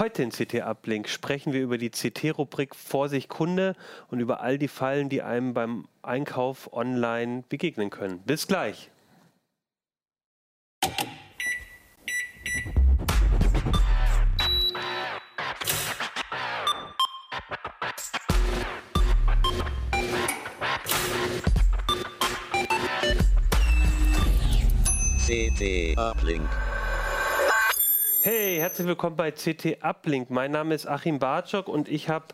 Heute in CT Uplink sprechen wir über die CT-Rubrik Vorsicht Kunde und über all die Fallen, die einem beim Einkauf online begegnen können. Bis gleich. CT Uplink. Hey, herzlich willkommen bei CT Uplink. Mein Name ist Achim Bartschok und ich habe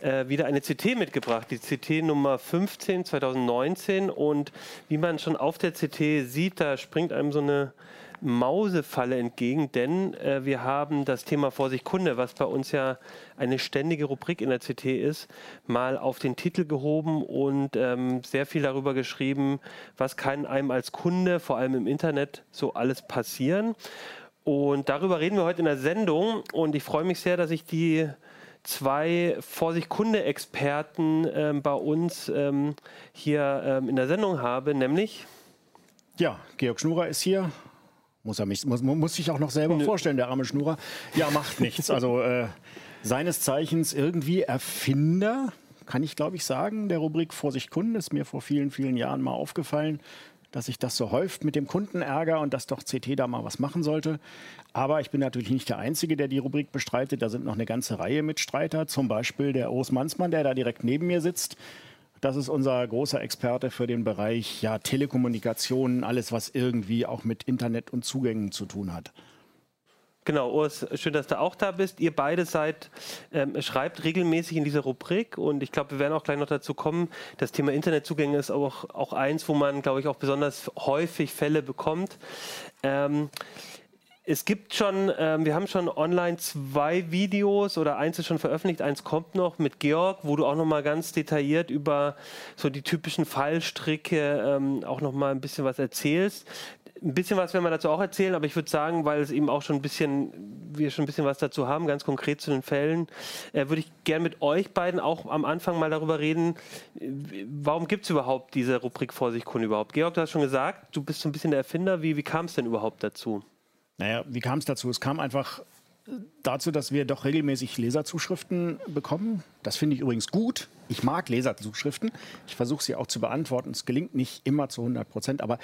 äh, wieder eine CT mitgebracht, die CT Nummer 15 2019. Und wie man schon auf der CT sieht, da springt einem so eine Mausefalle entgegen, denn äh, wir haben das Thema Vorsicht Kunde, was bei uns ja eine ständige Rubrik in der CT ist, mal auf den Titel gehoben und ähm, sehr viel darüber geschrieben, was kann einem als Kunde, vor allem im Internet, so alles passieren. Und darüber reden wir heute in der Sendung. Und ich freue mich sehr, dass ich die zwei Vorsicht-Kunde-Experten ähm, bei uns ähm, hier ähm, in der Sendung habe, nämlich. Ja, Georg Schnurer ist hier. Muss er mich, muss, muss sich auch noch selber Nö. vorstellen, der arme Schnurer. Ja, macht nichts. Also äh, seines Zeichens irgendwie Erfinder, kann ich glaube ich sagen, der Rubrik Vorsicht Kunden ist mir vor vielen, vielen Jahren mal aufgefallen dass sich das so häuft mit dem Kundenärger und dass doch CT da mal was machen sollte. Aber ich bin natürlich nicht der Einzige, der die Rubrik bestreitet. Da sind noch eine ganze Reihe Mitstreiter, zum Beispiel der Urs Mansmann, der da direkt neben mir sitzt. Das ist unser großer Experte für den Bereich ja, Telekommunikation, alles, was irgendwie auch mit Internet und Zugängen zu tun hat. Genau, Urs, schön, dass du auch da bist. Ihr beide seid, ähm, schreibt regelmäßig in dieser Rubrik und ich glaube, wir werden auch gleich noch dazu kommen. Das Thema Internetzugänge ist auch, auch eins, wo man, glaube ich, auch besonders häufig Fälle bekommt. Ähm, es gibt schon, ähm, wir haben schon online zwei Videos oder eins ist schon veröffentlicht, eins kommt noch mit Georg, wo du auch noch mal ganz detailliert über so die typischen Fallstricke ähm, auch noch mal ein bisschen was erzählst ein bisschen was werden wir dazu auch erzählen, aber ich würde sagen, weil es eben auch schon ein bisschen, wir schon ein bisschen was dazu haben, ganz konkret zu den Fällen, äh, würde ich gerne mit euch beiden auch am Anfang mal darüber reden, warum gibt es überhaupt diese Rubrik Vorsicht Kunde überhaupt? Georg, du hast schon gesagt, du bist so ein bisschen der Erfinder. Wie, wie kam es denn überhaupt dazu? Naja, wie kam es dazu? Es kam einfach dazu, dass wir doch regelmäßig Leserzuschriften bekommen. Das finde ich übrigens gut. Ich mag Leserzuschriften. Ich versuche sie auch zu beantworten. Es gelingt nicht immer zu 100 Prozent, aber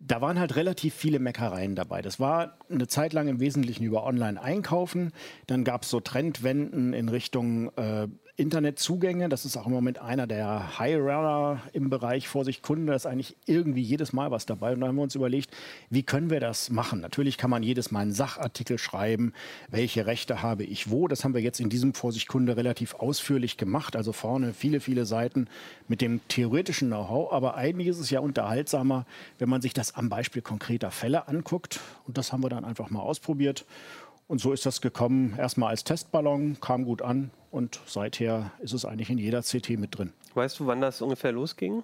da waren halt relativ viele Meckereien dabei. Das war eine Zeit lang im Wesentlichen über Online-Einkaufen. Dann gab es so Trendwenden in Richtung äh, Internetzugänge. Das ist auch im Moment einer der High-Runner im Bereich Vorsicht Kunde. Da ist eigentlich irgendwie jedes Mal was dabei. Und da haben wir uns überlegt, wie können wir das machen? Natürlich kann man jedes Mal einen Sachartikel schreiben. Welche Rechte habe ich wo? Das haben wir jetzt in diesem Vorsicht Kunde relativ ausführlich gemacht. Also vorne viele, viele Seiten mit dem theoretischen Know-how. Aber eigentlich ist es ja unterhaltsamer, wenn man sich das am Beispiel konkreter Fälle anguckt. Und das haben wir dann einfach mal ausprobiert. Und so ist das gekommen, erstmal als Testballon, kam gut an und seither ist es eigentlich in jeder CT mit drin. Weißt du, wann das ungefähr losging?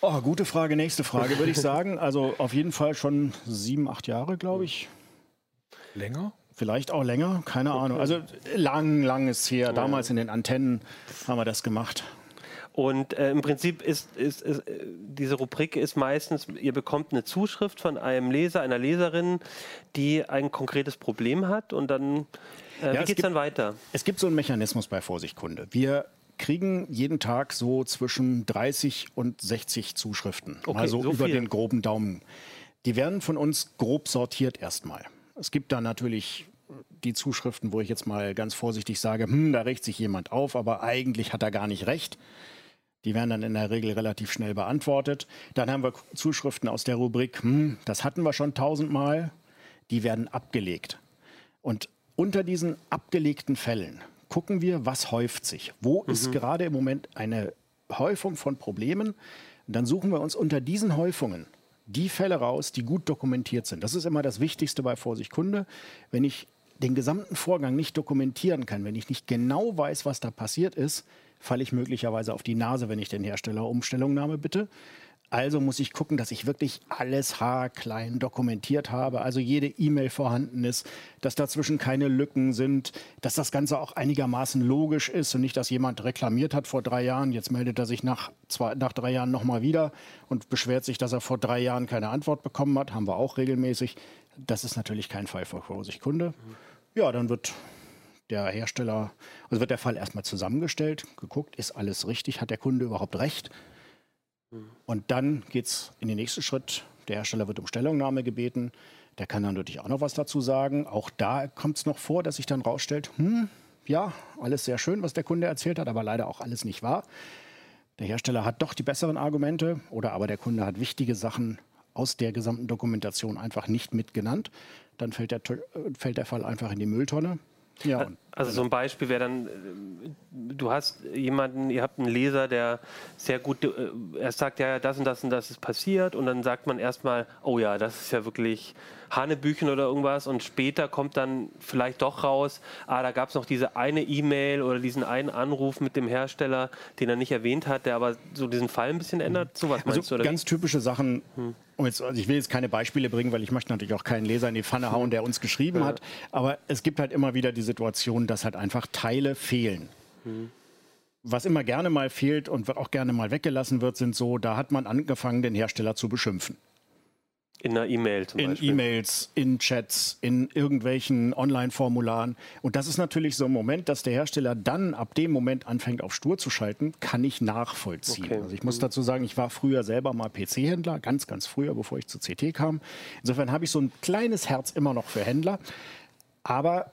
Oh, gute Frage, nächste Frage, würde ich sagen. Also auf jeden Fall schon sieben, acht Jahre, glaube ich. Länger? Vielleicht auch länger, keine Ahnung. Also lang, lang ist her. Damals in den Antennen haben wir das gemacht. Und äh, im Prinzip ist, ist, ist, äh, diese Rubrik ist meistens, ihr bekommt eine Zuschrift von einem Leser, einer Leserin, die ein konkretes Problem hat und dann, äh, ja, wie geht es dann weiter? Es gibt so einen Mechanismus bei Vorsicht Kunde. Wir kriegen jeden Tag so zwischen 30 und 60 Zuschriften. Okay, also so über viel. den groben Daumen. Die werden von uns grob sortiert erstmal. Es gibt da natürlich die Zuschriften, wo ich jetzt mal ganz vorsichtig sage, hm, da regt sich jemand auf, aber eigentlich hat er gar nicht recht. Die werden dann in der Regel relativ schnell beantwortet. Dann haben wir Zuschriften aus der Rubrik, hm, das hatten wir schon tausendmal, die werden abgelegt. Und unter diesen abgelegten Fällen gucken wir, was häuft sich. Wo mhm. ist gerade im Moment eine Häufung von Problemen? Und dann suchen wir uns unter diesen Häufungen die Fälle raus, die gut dokumentiert sind. Das ist immer das Wichtigste bei Vorsicht Kunde. Wenn ich den gesamten Vorgang nicht dokumentieren kann, wenn ich nicht genau weiß, was da passiert ist, falle ich möglicherweise auf die Nase, wenn ich den Hersteller um Stellungnahme bitte. Also muss ich gucken, dass ich wirklich alles haarklein dokumentiert habe, also jede E-Mail vorhanden ist, dass dazwischen keine Lücken sind, dass das Ganze auch einigermaßen logisch ist und nicht, dass jemand reklamiert hat vor drei Jahren, jetzt meldet er sich nach, zwei, nach drei Jahren nochmal wieder und beschwert sich, dass er vor drei Jahren keine Antwort bekommen hat, haben wir auch regelmäßig. Das ist natürlich kein Fall für Kunde. Ja, dann wird der Hersteller, also wird der Fall erstmal zusammengestellt, geguckt, ist alles richtig, hat der Kunde überhaupt recht? Und dann geht es in den nächsten Schritt. Der Hersteller wird um Stellungnahme gebeten. Der kann dann natürlich auch noch was dazu sagen. Auch da kommt es noch vor, dass sich dann rausstellt, hm, ja, alles sehr schön, was der Kunde erzählt hat, aber leider auch alles nicht wahr. Der Hersteller hat doch die besseren Argumente oder aber der Kunde hat wichtige Sachen aus der gesamten Dokumentation einfach nicht mitgenannt. Dann fällt der, fällt der Fall einfach in die Mülltonne. Ja, also so ein Beispiel wäre dann, äh, du hast jemanden, ihr habt einen Leser, der sehr gut, äh, er sagt ja, das und das und das ist passiert und dann sagt man erstmal, oh ja, das ist ja wirklich Hanebüchen oder irgendwas und später kommt dann vielleicht doch raus, ah, da gab es noch diese eine E-Mail oder diesen einen Anruf mit dem Hersteller, den er nicht erwähnt hat, der aber so diesen Fall ein bisschen ändert. So was meinst also du? Ganz typische Sachen, hm. Jetzt, also ich will jetzt keine Beispiele bringen, weil ich möchte natürlich auch keinen Leser in die Pfanne hauen, der uns geschrieben ja. hat. Aber es gibt halt immer wieder die Situation, dass halt einfach Teile fehlen. Hm. Was immer gerne mal fehlt und auch gerne mal weggelassen wird, sind so, da hat man angefangen, den Hersteller zu beschimpfen. In einer E-Mail zum in Beispiel. In E-Mails, in Chats, in irgendwelchen Online-Formularen. Und das ist natürlich so ein Moment, dass der Hersteller dann ab dem Moment anfängt, auf Stur zu schalten, kann ich nachvollziehen. Okay. Also ich muss mhm. dazu sagen, ich war früher selber mal PC-Händler, ganz, ganz früher, bevor ich zu CT kam. Insofern habe ich so ein kleines Herz immer noch für Händler. Aber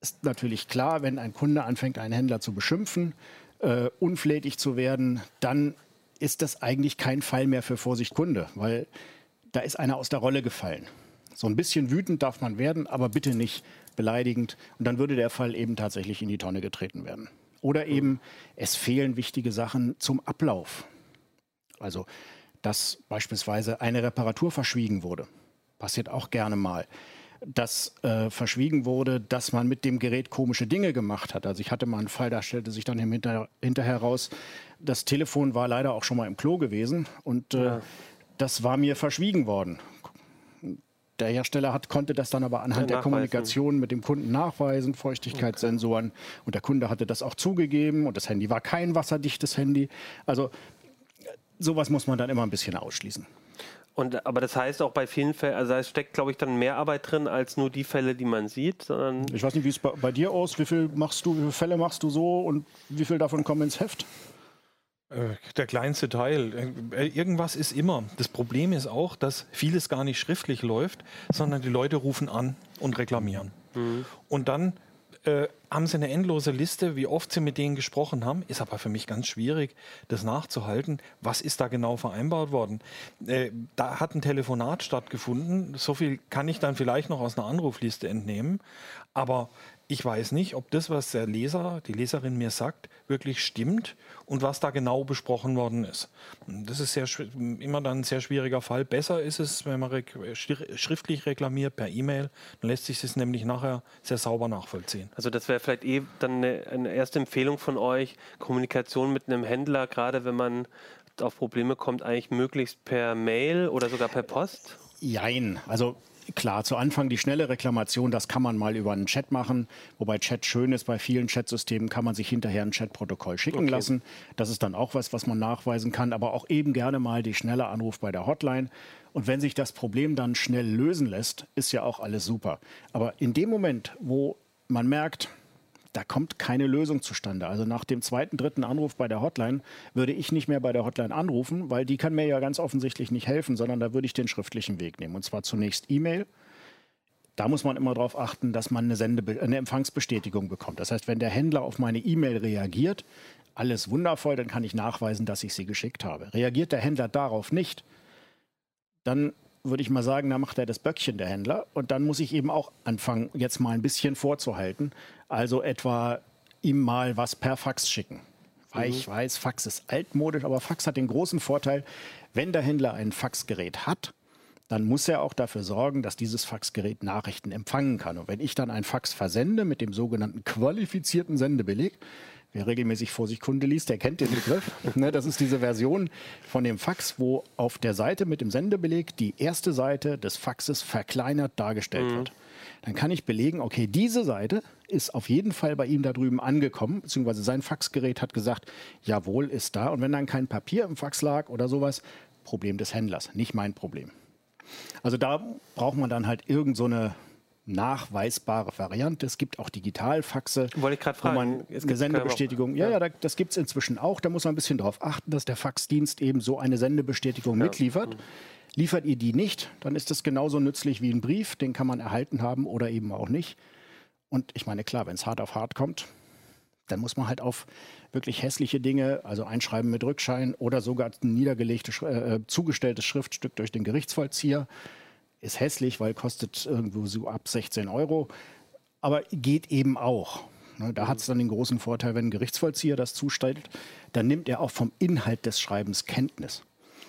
ist natürlich klar, wenn ein Kunde anfängt, einen Händler zu beschimpfen, äh, unflätig zu werden, dann ist das eigentlich kein Fall mehr für Vorsicht Kunde, weil da ist einer aus der Rolle gefallen. So ein bisschen wütend darf man werden, aber bitte nicht beleidigend. Und dann würde der Fall eben tatsächlich in die Tonne getreten werden. Oder eben, es fehlen wichtige Sachen zum Ablauf. Also, dass beispielsweise eine Reparatur verschwiegen wurde. Passiert auch gerne mal dass äh, verschwiegen wurde, dass man mit dem Gerät komische Dinge gemacht hat. Also ich hatte mal einen Fall, da stellte sich dann hinter, hinterher raus, das Telefon war leider auch schon mal im Klo gewesen und äh, ja. das war mir verschwiegen worden. Der Hersteller hat, konnte das dann aber anhand ja, der Kommunikation mit dem Kunden nachweisen, Feuchtigkeitssensoren. Okay. Und der Kunde hatte das auch zugegeben und das Handy war kein wasserdichtes Handy. Also sowas muss man dann immer ein bisschen ausschließen. Und, aber das heißt auch bei vielen Fällen, also da steckt, glaube ich, dann mehr Arbeit drin als nur die Fälle, die man sieht. Sondern ich weiß nicht, wie es bei, bei, dir aus, wie viel machst du, wie viele Fälle machst du so und wie viel davon kommen ins Heft? Äh, der kleinste Teil. Äh, irgendwas ist immer. Das Problem ist auch, dass vieles gar nicht schriftlich läuft, sondern die Leute rufen an und reklamieren. Mhm. Und dann äh, haben sie eine endlose Liste, wie oft sie mit denen gesprochen haben. Ist aber für mich ganz schwierig, das nachzuhalten. Was ist da genau vereinbart worden? Äh, da hat ein Telefonat stattgefunden. So viel kann ich dann vielleicht noch aus einer Anrufliste entnehmen. Aber ich weiß nicht, ob das, was der Leser, die Leserin mir sagt, wirklich stimmt und was da genau besprochen worden ist. Das ist sehr, immer dann ein sehr schwieriger Fall. Besser ist es, wenn man schriftlich reklamiert per E-Mail, dann lässt sich das nämlich nachher sehr sauber nachvollziehen. Also das wäre vielleicht eh dann eine, eine erste Empfehlung von euch, Kommunikation mit einem Händler, gerade wenn man auf Probleme kommt, eigentlich möglichst per Mail oder sogar per Post? Jein. Also Klar, zu Anfang die schnelle Reklamation, das kann man mal über einen Chat machen. Wobei Chat schön ist, bei vielen Chatsystemen kann man sich hinterher ein Chatprotokoll schicken okay. lassen. Das ist dann auch was, was man nachweisen kann. Aber auch eben gerne mal die schnelle Anruf bei der Hotline. Und wenn sich das Problem dann schnell lösen lässt, ist ja auch alles super. Aber in dem Moment, wo man merkt, da kommt keine Lösung zustande. Also nach dem zweiten, dritten Anruf bei der Hotline würde ich nicht mehr bei der Hotline anrufen, weil die kann mir ja ganz offensichtlich nicht helfen, sondern da würde ich den schriftlichen Weg nehmen. Und zwar zunächst E-Mail. Da muss man immer darauf achten, dass man eine, Sende eine Empfangsbestätigung bekommt. Das heißt, wenn der Händler auf meine E-Mail reagiert, alles wundervoll, dann kann ich nachweisen, dass ich sie geschickt habe. Reagiert der Händler darauf nicht, dann würde ich mal sagen, da macht er das Böckchen, der Händler. Und dann muss ich eben auch anfangen, jetzt mal ein bisschen vorzuhalten. Also etwa ihm mal was per Fax schicken. Weil mhm. ich weiß, Fax ist altmodisch, aber Fax hat den großen Vorteil, wenn der Händler ein Faxgerät hat, dann muss er auch dafür sorgen, dass dieses Faxgerät Nachrichten empfangen kann. Und wenn ich dann ein Fax versende mit dem sogenannten qualifizierten Sendebeleg, Wer regelmäßig vor sich Kunde liest, der kennt den Begriff. ne, das ist diese Version von dem Fax, wo auf der Seite mit dem Sendebeleg die erste Seite des Faxes verkleinert dargestellt mhm. wird. Dann kann ich belegen, okay, diese Seite ist auf jeden Fall bei ihm da drüben angekommen, beziehungsweise sein Faxgerät hat gesagt, jawohl, ist da. Und wenn dann kein Papier im Fax lag oder sowas, Problem des Händlers, nicht mein Problem. Also da braucht man dann halt irgend so eine nachweisbare Variante. Es gibt auch Digitalfaxe. Wollte ich gerade fragen. Es eine Sendebestätigung. Ja, ja, das gibt es inzwischen auch. Da muss man ein bisschen darauf achten, dass der Faxdienst eben so eine Sendebestätigung ja. mitliefert. Liefert ihr die nicht, dann ist das genauso nützlich wie ein Brief. Den kann man erhalten haben oder eben auch nicht. Und ich meine, klar, wenn es hart auf hart kommt, dann muss man halt auf wirklich hässliche Dinge, also Einschreiben mit Rückschein oder sogar ein niedergelegtes, äh, äh, zugestelltes Schriftstück durch den Gerichtsvollzieher. Ist hässlich, weil kostet irgendwo so ab 16 Euro, aber geht eben auch. Ne, da hat es dann den großen Vorteil, wenn ein Gerichtsvollzieher das zustellt, dann nimmt er auch vom Inhalt des Schreibens Kenntnis.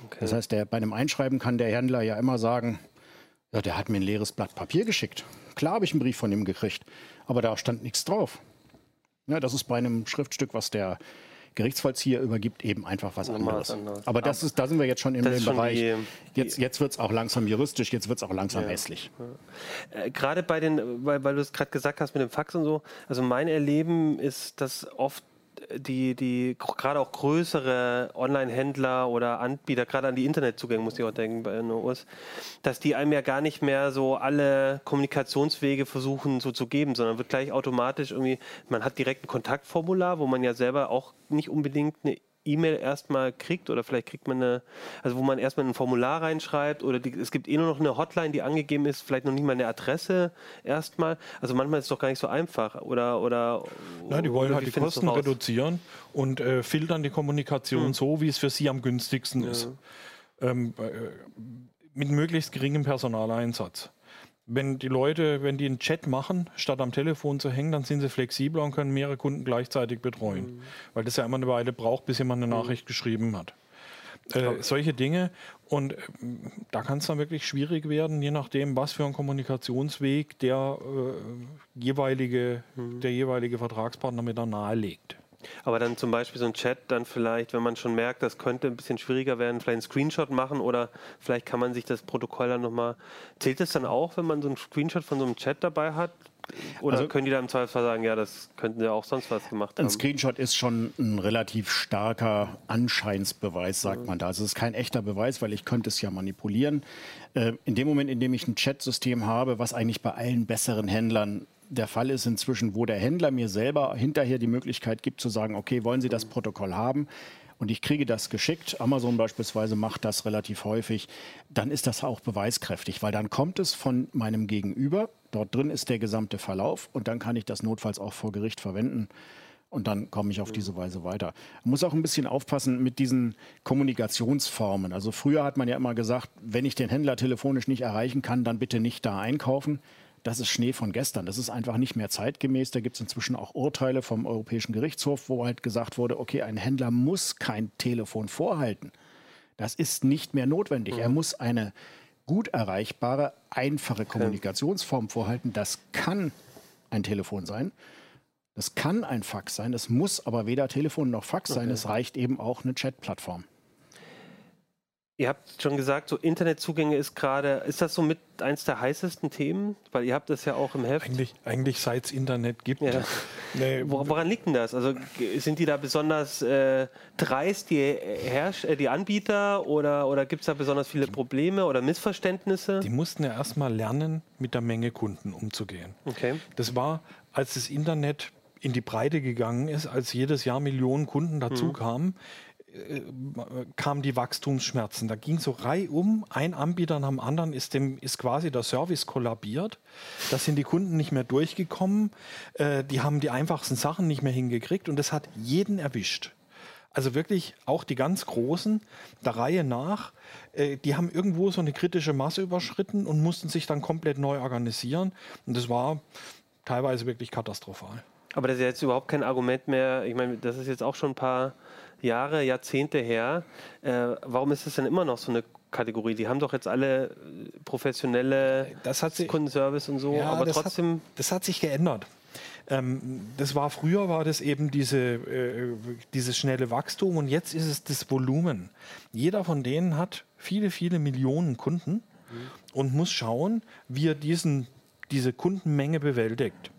Okay. Das heißt, der, bei einem Einschreiben kann der Händler ja immer sagen, ja, der hat mir ein leeres Blatt Papier geschickt. Klar habe ich einen Brief von ihm gekriegt, aber da stand nichts drauf. Ja, das ist bei einem Schriftstück, was der Gerichtsvollzieher übergibt, eben einfach was anderes. anderes. Aber das ist, da sind wir jetzt schon im Bereich. Die, jetzt jetzt wird es auch langsam juristisch, jetzt wird es auch langsam ja. hässlich. Ja. Äh, gerade bei den, weil, weil du es gerade gesagt hast mit dem Fax und so, also mein Erleben ist, dass oft die, die gerade auch größere Online-Händler oder Anbieter, gerade an die Internetzugänge muss ich auch denken bei NOS, dass die einem ja gar nicht mehr so alle Kommunikationswege versuchen so zu geben, sondern wird gleich automatisch irgendwie, man hat direkt ein Kontaktformular, wo man ja selber auch nicht unbedingt eine E-Mail erstmal kriegt oder vielleicht kriegt man eine, also wo man erstmal ein Formular reinschreibt oder die, es gibt eh nur noch eine Hotline, die angegeben ist, vielleicht noch nicht mal eine Adresse erstmal. Also manchmal ist es doch gar nicht so einfach oder oder. Nein, die wollen halt die Kosten reduzieren und äh, filtern die Kommunikation hm. so, wie es für sie am günstigsten ja. ist. Ähm, äh, mit möglichst geringem Personaleinsatz wenn die Leute, wenn die einen Chat machen, statt am Telefon zu hängen, dann sind sie flexibler und können mehrere Kunden gleichzeitig betreuen. Mhm. Weil das ja immer eine Weile braucht, bis jemand eine mhm. Nachricht geschrieben hat. Äh, solche Dinge. Und äh, da kann es dann wirklich schwierig werden, je nachdem, was für ein Kommunikationsweg der, äh, jeweilige, mhm. der jeweilige Vertragspartner mir dann nahelegt. Aber dann zum Beispiel so ein Chat, dann vielleicht, wenn man schon merkt, das könnte ein bisschen schwieriger werden, vielleicht einen Screenshot machen oder vielleicht kann man sich das Protokoll dann nochmal. Zählt es dann auch, wenn man so einen Screenshot von so einem Chat dabei hat? Oder also, können die da im Zweifelsfall sagen, ja, das könnten sie auch sonst was gemacht haben? Ein Screenshot ist schon ein relativ starker Anscheinsbeweis, sagt mhm. man da. Also es ist kein echter Beweis, weil ich könnte es ja manipulieren. Äh, in dem Moment, in dem ich ein Chat-System habe, was eigentlich bei allen besseren Händlern der Fall ist inzwischen, wo der Händler mir selber hinterher die Möglichkeit gibt zu sagen, okay, wollen Sie das Protokoll haben? Und ich kriege das geschickt, Amazon beispielsweise macht das relativ häufig, dann ist das auch beweiskräftig, weil dann kommt es von meinem Gegenüber, dort drin ist der gesamte Verlauf und dann kann ich das notfalls auch vor Gericht verwenden. Und dann komme ich auf diese Weise weiter. Man muss auch ein bisschen aufpassen mit diesen Kommunikationsformen. Also früher hat man ja immer gesagt, wenn ich den Händler telefonisch nicht erreichen kann, dann bitte nicht da einkaufen das ist Schnee von gestern. Das ist einfach nicht mehr zeitgemäß. Da gibt es inzwischen auch Urteile vom Europäischen Gerichtshof, wo halt gesagt wurde, okay, ein Händler muss kein Telefon vorhalten. Das ist nicht mehr notwendig. Mhm. Er muss eine gut erreichbare, einfache Kommunikationsform vorhalten. Das kann ein Telefon sein. Das kann ein Fax sein. Das muss aber weder Telefon noch Fax okay. sein. Es reicht eben auch eine Chatplattform. Ihr habt schon gesagt, so Internetzugänge ist gerade, ist das so mit eins der heißesten Themen? Weil ihr habt das ja auch im Heft. Eigentlich, eigentlich seit es Internet gibt. Ja. Nee. Woran liegt denn das? Also sind die da besonders äh, dreist, die, Herrsch äh, die Anbieter, oder, oder gibt es da besonders viele Probleme oder Missverständnisse? Die mussten ja erstmal lernen, mit der Menge Kunden umzugehen. Okay. Das war, als das Internet in die Breite gegangen ist, als jedes Jahr Millionen Kunden dazukamen. Mhm äh, kamen die Wachstumsschmerzen. Da ging so reihum, ein Anbieter nach dem anderen ist, dem, ist quasi der Service kollabiert. Da sind die Kunden nicht mehr durchgekommen. Äh, die haben die einfachsten Sachen nicht mehr hingekriegt und das hat jeden erwischt. Also wirklich auch die ganz Großen der Reihe nach, äh, die haben irgendwo so eine kritische Masse überschritten und mussten sich dann komplett neu organisieren. Und das war teilweise wirklich katastrophal. Aber das ist jetzt überhaupt kein Argument mehr. Ich meine, das ist jetzt auch schon ein paar Jahre, Jahrzehnte her. Äh, warum ist das denn immer noch so eine Kategorie? Die haben doch jetzt alle äh, professionelle sich, Kundenservice und so, ja, aber das trotzdem. Hat, das hat sich geändert. Ähm, das war früher war das eben diese, äh, dieses schnelle Wachstum und jetzt ist es das Volumen. Jeder von denen hat viele, viele Millionen Kunden mhm. und muss schauen, wie er diesen, diese Kundenmenge bewältigt.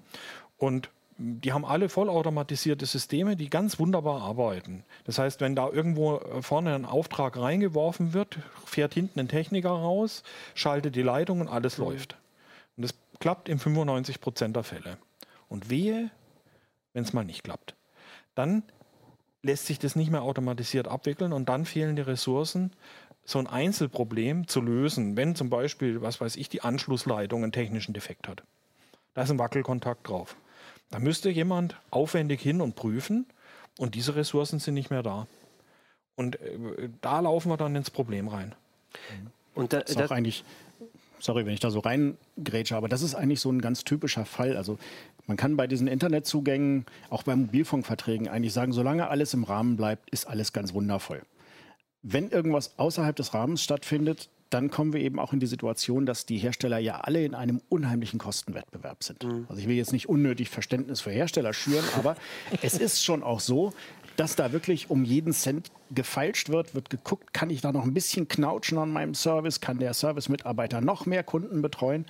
Und die haben alle vollautomatisierte Systeme, die ganz wunderbar arbeiten. Das heißt, wenn da irgendwo äh, vorne ein Auftrag reingeworfen wird, fährt hinten ein Techniker raus, schaltet die Leitung und alles mhm. läuft. Und das klappt in 95 Prozent der Fälle. Und wehe, wenn es mal nicht klappt. Dann lässt sich das nicht mehr automatisiert abwickeln und dann fehlen die Ressourcen, so ein Einzelproblem zu lösen, wenn zum Beispiel, was weiß ich, die Anschlussleitung einen technischen Defekt hat. Da ist ein Wackelkontakt drauf. Da müsste jemand aufwendig hin und prüfen und diese Ressourcen sind nicht mehr da. Und äh, da laufen wir dann ins Problem rein. Und da, das ist auch eigentlich, sorry, wenn ich da so reingrätsche, aber das ist eigentlich so ein ganz typischer Fall. Also man kann bei diesen Internetzugängen, auch bei Mobilfunkverträgen eigentlich sagen, solange alles im Rahmen bleibt, ist alles ganz wundervoll. Wenn irgendwas außerhalb des Rahmens stattfindet, dann kommen wir eben auch in die Situation, dass die Hersteller ja alle in einem unheimlichen Kostenwettbewerb sind. Mhm. Also ich will jetzt nicht unnötig Verständnis für Hersteller schüren, aber es ist schon auch so, dass da wirklich um jeden Cent gefeilscht wird, wird geguckt, kann ich da noch ein bisschen knautschen an meinem Service, kann der Servicemitarbeiter noch mehr Kunden betreuen.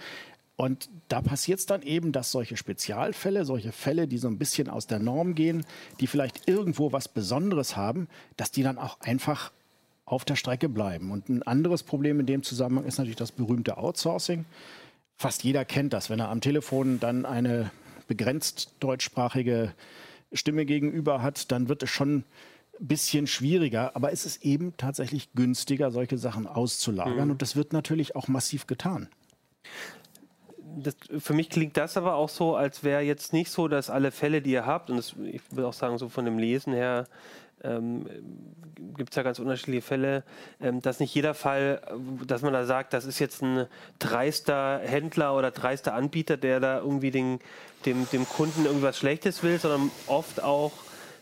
Und da passiert es dann eben, dass solche Spezialfälle, solche Fälle, die so ein bisschen aus der Norm gehen, die vielleicht irgendwo was Besonderes haben, dass die dann auch einfach auf der Strecke bleiben. Und ein anderes Problem in dem Zusammenhang ist natürlich das berühmte Outsourcing. Fast jeder kennt das, wenn er am Telefon dann eine begrenzt deutschsprachige Stimme gegenüber hat, dann wird es schon ein bisschen schwieriger. Aber es ist eben tatsächlich günstiger, solche Sachen auszulagern. Mhm. Und das wird natürlich auch massiv getan. Das, für mich klingt das aber auch so, als wäre jetzt nicht so, dass alle Fälle, die ihr habt, und das, ich würde auch sagen, so von dem Lesen her, ähm, gibt es ja ganz unterschiedliche Fälle, ähm, dass nicht jeder Fall, dass man da sagt, das ist jetzt ein dreister Händler oder dreister Anbieter, der da irgendwie den, dem, dem Kunden irgendwas Schlechtes will, sondern oft auch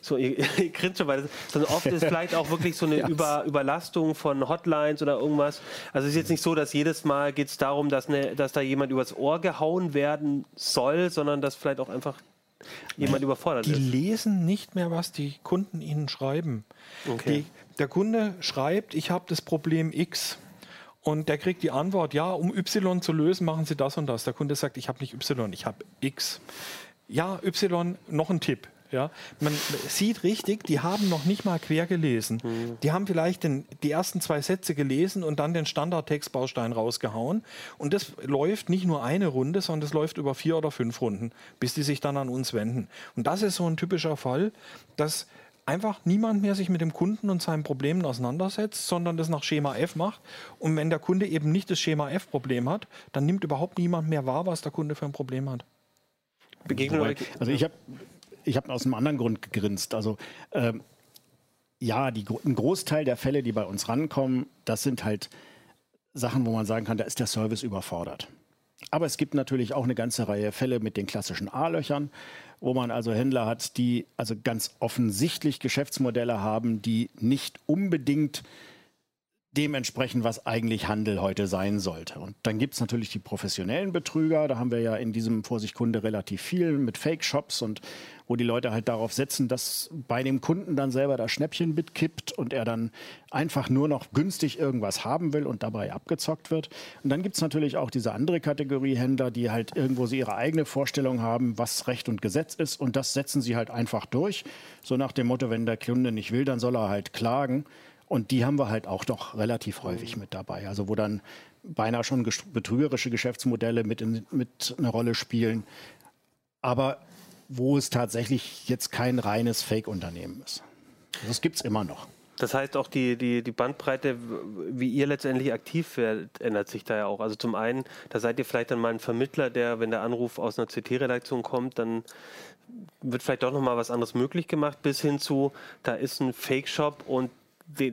so, ihr, ihr grinst schon weiter, sondern oft ist vielleicht auch wirklich so eine Über, Überlastung von Hotlines oder irgendwas. Also es ist jetzt nicht so, dass jedes Mal geht es darum, dass, eine, dass da jemand übers Ohr gehauen werden soll, sondern dass vielleicht auch einfach jemand überfordert die ist. Die lesen nicht mehr, was die Kunden ihnen schreiben. Okay. Die, der Kunde schreibt, ich habe das Problem X. Und der kriegt die Antwort, ja, um Y zu lösen, machen Sie das und das. Der Kunde sagt, ich habe nicht Y, ich habe X. Ja, Y, noch ein Tipp. Ja, man sieht richtig, die haben noch nicht mal quer gelesen. Mhm. Die haben vielleicht den, die ersten zwei Sätze gelesen und dann den Standardtextbaustein rausgehauen. Und das läuft nicht nur eine Runde, sondern das läuft über vier oder fünf Runden, bis die sich dann an uns wenden. Und das ist so ein typischer Fall, dass einfach niemand mehr sich mit dem Kunden und seinen Problemen auseinandersetzt, sondern das nach Schema F macht. Und wenn der Kunde eben nicht das Schema F-Problem hat, dann nimmt überhaupt niemand mehr wahr, was der Kunde für ein Problem hat. Begegnung. Also ich habe ich habe aus einem anderen Grund gegrinst. Also ähm, ja, die, ein Großteil der Fälle, die bei uns rankommen, das sind halt Sachen, wo man sagen kann, da ist der Service überfordert. Aber es gibt natürlich auch eine ganze Reihe Fälle mit den klassischen A-Löchern, wo man also Händler hat, die also ganz offensichtlich Geschäftsmodelle haben, die nicht unbedingt dementsprechend, was eigentlich Handel heute sein sollte. Und dann gibt es natürlich die professionellen Betrüger, da haben wir ja in diesem Vorsichtkunde relativ viel mit Fake-Shops und wo die Leute halt darauf setzen, dass bei dem Kunden dann selber das Schnäppchen mitkippt und er dann einfach nur noch günstig irgendwas haben will und dabei abgezockt wird. Und dann gibt es natürlich auch diese andere Kategorie Händler, die halt irgendwo so ihre eigene Vorstellung haben, was Recht und Gesetz ist und das setzen sie halt einfach durch. So nach dem Motto, wenn der Kunde nicht will, dann soll er halt klagen. Und die haben wir halt auch doch relativ häufig mit dabei. Also wo dann beinahe schon betrügerische Geschäftsmodelle mit, in, mit einer Rolle spielen. Aber wo es tatsächlich jetzt kein reines Fake-Unternehmen ist. Das gibt es immer noch. Das heißt auch die, die, die Bandbreite, wie ihr letztendlich aktiv werdet, ändert sich da ja auch. Also zum einen, da seid ihr vielleicht dann mal ein Vermittler, der, wenn der Anruf aus einer CT-Redaktion kommt, dann wird vielleicht doch nochmal was anderes möglich gemacht, bis hin zu, da ist ein Fake-Shop und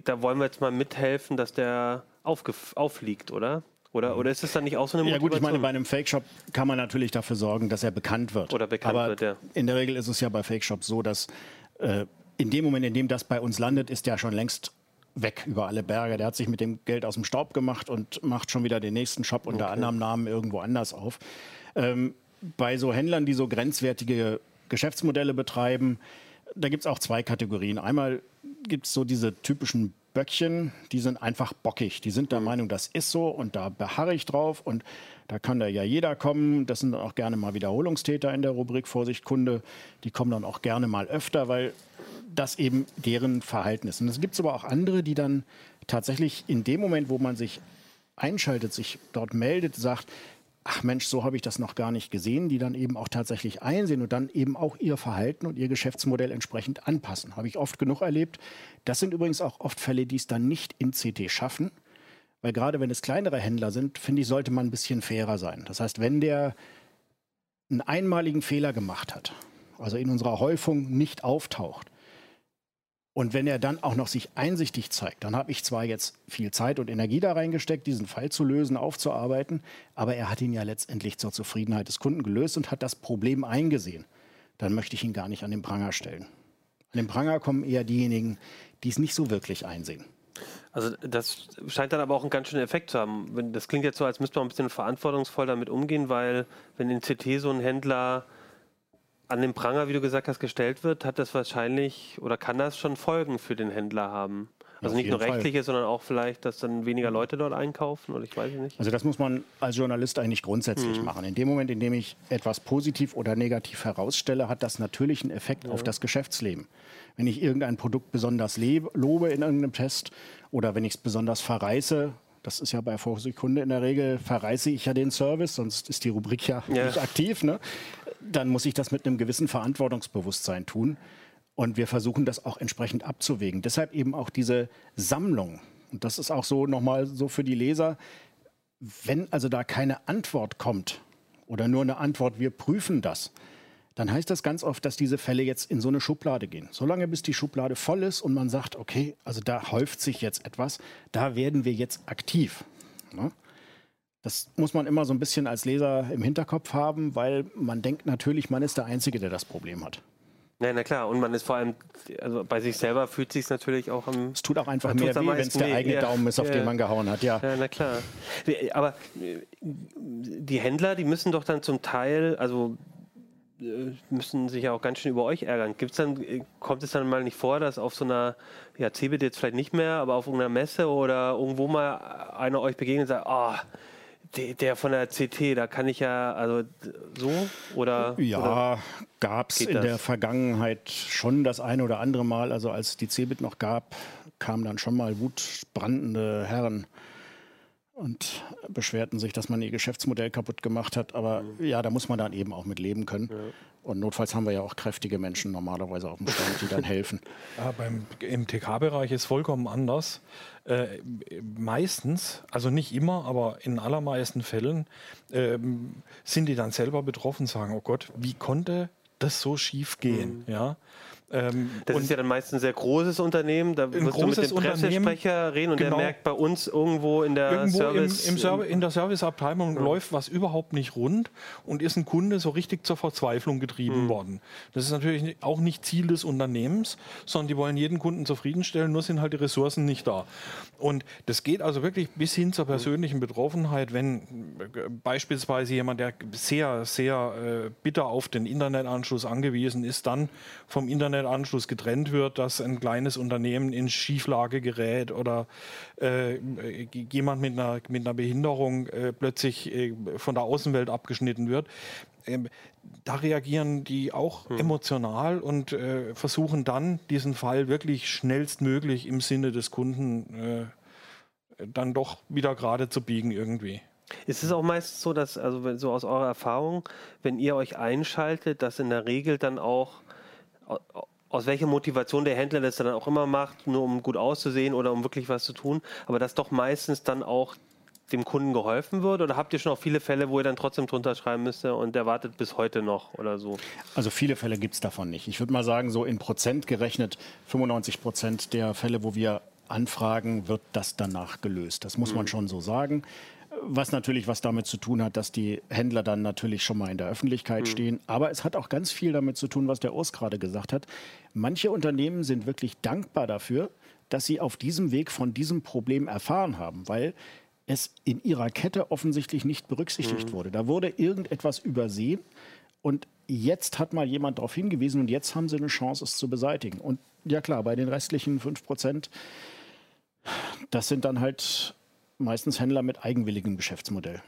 da wollen wir jetzt mal mithelfen, dass der auffliegt, oder? Oder, oder ist es dann nicht auch so eine Motivation? Ja gut, ich meine, bei einem Fake-Shop kann man natürlich dafür sorgen, dass er bekannt wird. Oder bekannt Aber wird, ja. In der Regel ist es ja bei Fake-Shops so, dass äh, in dem Moment, in dem das bei uns landet, ist der schon längst weg über alle Berge. Der hat sich mit dem Geld aus dem Staub gemacht und macht schon wieder den nächsten Shop unter okay. anderem Namen irgendwo anders auf. Ähm, bei so Händlern, die so grenzwertige Geschäftsmodelle betreiben, da gibt es auch zwei Kategorien. Einmal gibt es so diese typischen Böckchen, die sind einfach bockig. Die sind der mhm. Meinung, das ist so und da beharre ich drauf und da kann da ja jeder kommen. Das sind dann auch gerne mal Wiederholungstäter in der Rubrik Vorsicht Kunde. Die kommen dann auch gerne mal öfter, weil das eben deren Verhalten ist. Und es gibt aber auch andere, die dann tatsächlich in dem Moment, wo man sich einschaltet, sich dort meldet, sagt, ach Mensch, so habe ich das noch gar nicht gesehen, die dann eben auch tatsächlich einsehen und dann eben auch ihr Verhalten und ihr Geschäftsmodell entsprechend anpassen. Habe ich oft genug erlebt. Das sind übrigens auch oft Fälle, die es dann nicht in CT schaffen, weil gerade wenn es kleinere Händler sind, finde ich, sollte man ein bisschen fairer sein. Das heißt, wenn der einen einmaligen Fehler gemacht hat, also in unserer Häufung nicht auftaucht, und wenn er dann auch noch sich einsichtig zeigt, dann habe ich zwar jetzt viel Zeit und Energie da reingesteckt, diesen Fall zu lösen, aufzuarbeiten, aber er hat ihn ja letztendlich zur Zufriedenheit des Kunden gelöst und hat das Problem eingesehen. Dann möchte ich ihn gar nicht an den Pranger stellen. An den Pranger kommen eher diejenigen, die es nicht so wirklich einsehen. Also das scheint dann aber auch einen ganz schönen Effekt zu haben. Das klingt jetzt so, als müsste man ein bisschen verantwortungsvoll damit umgehen, weil wenn in CT so ein Händler an den Pranger, wie du gesagt hast, gestellt wird, hat das wahrscheinlich oder kann das schon Folgen für den Händler haben. Also nicht nur rechtliche, Fall. sondern auch vielleicht, dass dann weniger Leute dort einkaufen oder ich weiß nicht. Also das muss man als Journalist eigentlich grundsätzlich mhm. machen. In dem Moment, in dem ich etwas positiv oder negativ herausstelle, hat das natürlich einen Effekt ja. auf das Geschäftsleben. Wenn ich irgendein Produkt besonders lobe in irgendeinem Test oder wenn ich es besonders verreiße, das ist ja bei Vorsekunde in der Regel, verreiße ich ja den Service, sonst ist die Rubrik ja, ja. nicht aktiv. Ne? Dann muss ich das mit einem gewissen Verantwortungsbewusstsein tun. Und wir versuchen das auch entsprechend abzuwägen. Deshalb eben auch diese Sammlung. Und das ist auch so nochmal so für die Leser. Wenn also da keine Antwort kommt oder nur eine Antwort, wir prüfen das, dann heißt das ganz oft, dass diese Fälle jetzt in so eine Schublade gehen. Solange bis die Schublade voll ist und man sagt, okay, also da häuft sich jetzt etwas, da werden wir jetzt aktiv. Ne? Das muss man immer so ein bisschen als Leser im Hinterkopf haben, weil man denkt natürlich, man ist der Einzige, der das Problem hat. Ja, na klar, und man ist vor allem, also bei sich selber fühlt sich natürlich auch am. Es tut auch einfach mehr weh, wenn es der eigene ja, Daumen ist, auf ja, den man gehauen hat, ja. Ja, na klar. Aber die Händler, die müssen doch dann zum Teil, also äh, müssen sich ja auch ganz schön über euch ärgern. Gibt's dann, äh, kommt es dann mal nicht vor, dass auf so einer, ja, CeBIT jetzt vielleicht nicht mehr, aber auf irgendeiner Messe oder irgendwo mal einer euch begegnet und sagt, oh, der, von der CT, da kann ich ja, also so oder? Ja, gab es in das? der Vergangenheit schon das eine oder andere Mal. Also als die CeBIT noch gab, kamen dann schon mal wutbrandende Herren und beschwerten sich, dass man ihr Geschäftsmodell kaputt gemacht hat. Aber mhm. ja, da muss man dann eben auch mit leben können. Ja. Und notfalls haben wir ja auch kräftige Menschen normalerweise auf dem Stand, die dann helfen. Ja, beim, Im TK-Bereich ist vollkommen anders. Äh, meistens, also nicht immer, aber in allermeisten Fällen äh, sind die dann selber betroffen, sagen, oh Gott, wie konnte das so schief gehen? Mhm. Ja? Ähm, das ist ja dann meist ein sehr großes Unternehmen. Da musst du mit dem Pressesprecher reden und genau, der merkt bei uns irgendwo in der irgendwo Service... Im, im Serv in der Serviceabteilung ja. läuft was überhaupt nicht rund und ist ein Kunde so richtig zur Verzweiflung getrieben mhm. worden. Das ist natürlich auch nicht Ziel des Unternehmens, sondern die wollen jeden Kunden zufriedenstellen, nur sind halt die Ressourcen nicht da. Und das geht also wirklich bis hin zur persönlichen Betroffenheit, wenn äh, beispielsweise jemand, der sehr, sehr äh, bitter auf den Internetanschluss angewiesen ist, dann vom Internet Internetanschluss getrennt wird, dass ein kleines Unternehmen in Schieflage gerät oder äh, jemand mit einer, mit einer Behinderung äh, plötzlich äh, von der Außenwelt abgeschnitten wird. Ähm, da reagieren die auch hm. emotional und äh, versuchen dann, diesen Fall wirklich schnellstmöglich im Sinne des Kunden äh, dann doch wieder gerade zu biegen irgendwie. Ist es auch meist so, dass, also so aus eurer Erfahrung, wenn ihr euch einschaltet, dass in der Regel dann auch aus welcher Motivation der Händler das dann auch immer macht, nur um gut auszusehen oder um wirklich was zu tun, aber dass doch meistens dann auch dem Kunden geholfen wird? Oder habt ihr schon auch viele Fälle, wo ihr dann trotzdem drunter schreiben müsst und der wartet bis heute noch oder so? Also viele Fälle gibt es davon nicht. Ich würde mal sagen, so in Prozent gerechnet, 95 Prozent der Fälle, wo wir anfragen, wird das danach gelöst. Das muss mhm. man schon so sagen. Was natürlich was damit zu tun hat, dass die Händler dann natürlich schon mal in der Öffentlichkeit mhm. stehen. Aber es hat auch ganz viel damit zu tun, was der Urs gerade gesagt hat. Manche Unternehmen sind wirklich dankbar dafür, dass sie auf diesem Weg von diesem Problem erfahren haben, weil es in ihrer Kette offensichtlich nicht berücksichtigt mhm. wurde. Da wurde irgendetwas übersehen und jetzt hat mal jemand darauf hingewiesen und jetzt haben sie eine Chance, es zu beseitigen. Und ja klar, bei den restlichen 5 Prozent, das sind dann halt meistens Händler mit eigenwilligem Geschäftsmodell.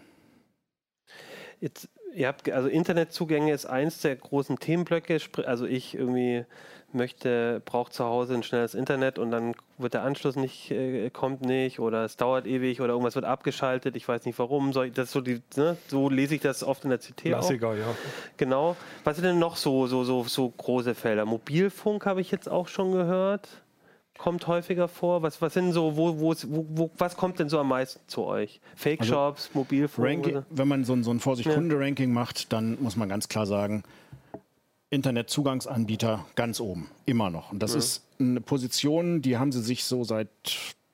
Jetzt ihr habt, also Internetzugänge ist eins der großen Themenblöcke. Also ich irgendwie möchte, braucht zu Hause ein schnelles Internet und dann wird der Anschluss nicht, äh, kommt nicht oder es dauert ewig oder irgendwas wird abgeschaltet, ich weiß nicht warum. So, das so, die, ne? so lese ich das oft in der CT. Klassiker, auch. ja. Genau. Was sind denn noch so, so, so, so große Felder? Mobilfunk habe ich jetzt auch schon gehört. Kommt häufiger vor. Was, was sind so, wo, wo, wo, was kommt denn so am meisten zu euch? Fake Shops, also, Mobilfunk? Ranking, wenn man so ein, so ein Vorsicht-Kunde-Ranking ja. macht, dann muss man ganz klar sagen, Internetzugangsanbieter ganz oben, immer noch. Und das ja. ist eine Position, die haben sie sich so seit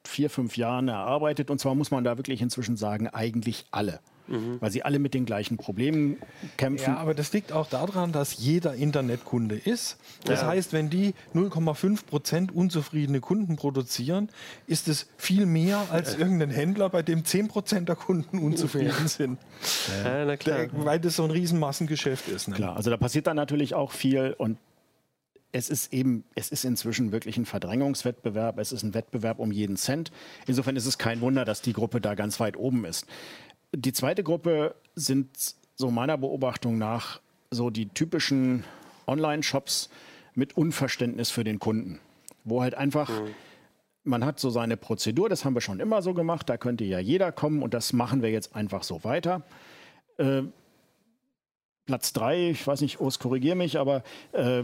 vier, fünf Jahren erarbeitet. Und zwar muss man da wirklich inzwischen sagen, eigentlich alle mhm. weil sie alle mit den gleichen Problemen kämpfen. Ja, aber das liegt auch daran, dass jeder Internetkunde ist. Das ja. heißt, wenn die 0,5 Prozent unzufriedene Kunden produzieren, ist es viel mehr als irgendein Händler, bei dem 10 Prozent der Kunden unzufrieden sind. Ja, na klar. weil das so ein Riesenmassengeschäft ist. Ne? Klar, also da passiert dann natürlich auch viel und es ist eben, es ist inzwischen wirklich ein Verdrängungswettbewerb, es ist ein Wettbewerb um jeden Cent. Insofern ist es kein Wunder, dass die Gruppe da ganz weit oben ist. Die zweite Gruppe sind so meiner Beobachtung nach so die typischen Online-Shops mit Unverständnis für den Kunden, wo halt einfach mhm. man hat so seine Prozedur, das haben wir schon immer so gemacht, da könnte ja jeder kommen und das machen wir jetzt einfach so weiter. Äh, Platz drei, ich weiß nicht, Urs, korrigier mich, aber äh,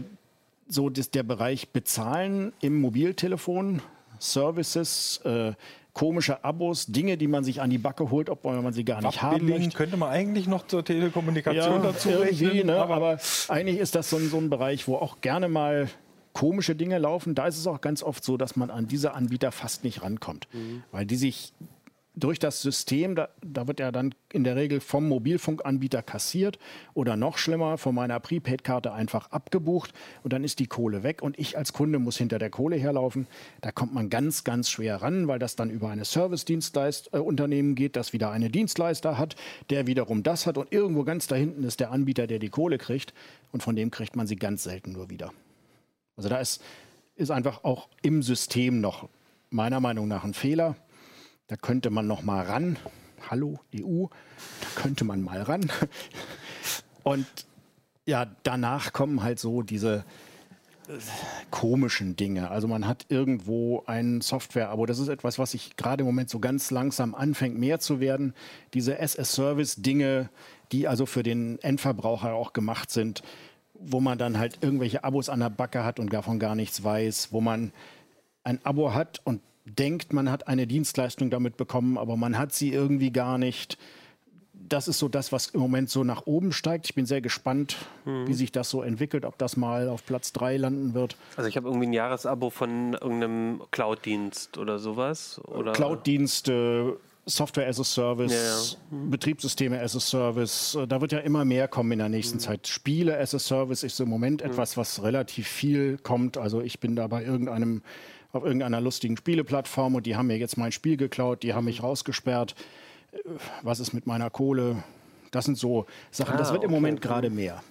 so das, der Bereich Bezahlen im Mobiltelefon, Services, äh, komische Abos, Dinge, die man sich an die Backe holt, obwohl man sie gar nicht haben möchte. könnte man eigentlich noch zur Telekommunikation ja, dazu rechnen. Ne? Aber, aber, eigentlich ist das so, so ein Bereich, wo auch gerne mal komische Dinge laufen. Da ist es auch ganz oft so, dass man an diese Anbieter fast nicht rankommt, mhm. weil die sich durch das System, da, da, wird ja dann in der Regel vom Mobilfunkanbieter kassiert oder noch schlimmer, von meiner Prepaid-Karte einfach abgebucht und dann ist die Kohle weg und ich als Kunde muss hinter der Kohle herlaufen. Da kommt man ganz, ganz schwer ran, weil das dann über eine Service-Dienstleister-Unternehmen geht, das wieder eine Dienstleister hat, der wiederum das hat und irgendwo ganz da hinten ist der Anbieter, der die Kohle kriegt und von dem kriegt man sie ganz selten nur wieder. Also da ist, ist einfach auch im System noch meiner Meinung nach ein Fehler. Da könnte man noch mal ran. Hallo EU, da könnte man mal ran. Und ja, danach kommen halt so diese äh, komischen Dinge. Also man hat irgendwo ein Software-Abo. Das ist etwas, was sich gerade im Moment so ganz langsam anfängt mehr zu werden. Diese SS-Service-Dinge, die also für den Endverbraucher auch gemacht sind, wo man dann halt irgendwelche Abos an der Backe hat und davon gar nichts weiß, wo man ein Abo hat und denkt, man hat eine Dienstleistung damit bekommen, aber man hat sie irgendwie gar nicht. Das ist so das, was im Moment so nach oben steigt. Ich bin sehr gespannt, mhm. wie sich das so entwickelt, ob das mal auf Platz 3 landen wird. Also ich habe irgendwie ein Jahresabo von irgendeinem Cloud-Dienst oder sowas? Oder? Cloud-Dienste, Software as a Service, ja, ja. Mhm. Betriebssysteme as a Service. Da wird ja immer mehr kommen in der nächsten mhm. Zeit. Spiele as a Service ist im Moment mhm. etwas, was relativ viel kommt. Also ich bin da bei irgendeinem auf irgendeiner lustigen Spieleplattform und die haben mir jetzt mein Spiel geklaut, die haben mich rausgesperrt. Äh, was ist mit meiner Kohle? Das sind so Sachen, ah, das wird im Moment gerade mehr.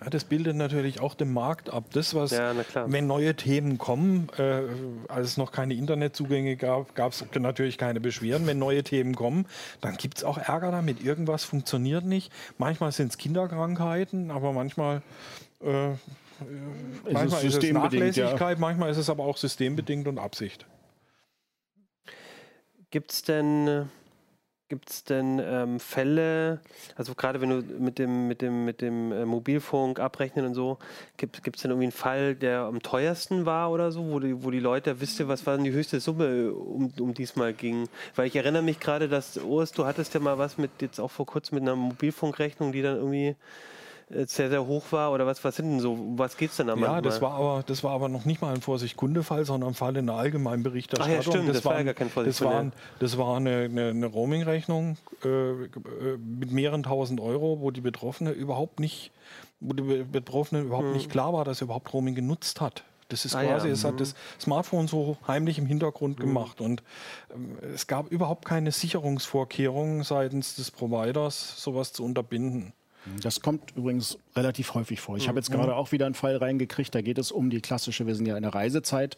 Ja, das bildet natürlich auch den Markt ab. Das, was, ja, wenn neue Themen kommen, äh, als es noch keine Internetzugänge gab, gab es natürlich keine Beschwerden. Wenn neue Themen kommen, dann gibt es auch Ärger damit. Irgendwas funktioniert nicht. Manchmal sind es Kinderkrankheiten, aber manchmal äh, manchmal ist es Nachlässigkeit, ja. manchmal ist es aber auch systembedingt und Absicht. Gibt es denn, gibt's denn ähm, Fälle, also gerade wenn du mit dem, mit dem, mit dem äh, Mobilfunk abrechnen und so, gibt es denn irgendwie einen Fall, der am teuersten war oder so, wo die, wo die Leute, wisst ihr, was war denn die höchste Summe, um, um diesmal ging? Weil ich erinnere mich gerade, dass, Urs, du hattest ja mal was mit, jetzt auch vor kurzem mit einer Mobilfunkrechnung, die dann irgendwie äh, sehr, sehr hoch war? Oder was, was sind denn so, was geht es denn da Ja, das war, aber, das war aber noch nicht mal ein Vorsicht-Kunde-Fall, sondern ein Fall in der allgemeinen Berichterstattung. Ach ja, stimmt, das, das war ja gar kein Vorsicht Das war, das war eine, eine, eine Roaming-Rechnung äh, mit mehreren tausend Euro, wo die Betroffene überhaupt nicht, wo die Betroffene überhaupt hm. nicht klar war, dass er überhaupt Roaming genutzt hat. Das ist ah, quasi, ja. es hat mhm. das Smartphone so heimlich im Hintergrund mhm. gemacht und ähm, es gab überhaupt keine Sicherungsvorkehrungen seitens des Providers, sowas zu unterbinden. Das kommt übrigens relativ häufig vor. Ich mhm. habe jetzt gerade auch wieder einen Fall reingekriegt, da geht es um die klassische, wir sind ja in der Reisezeit,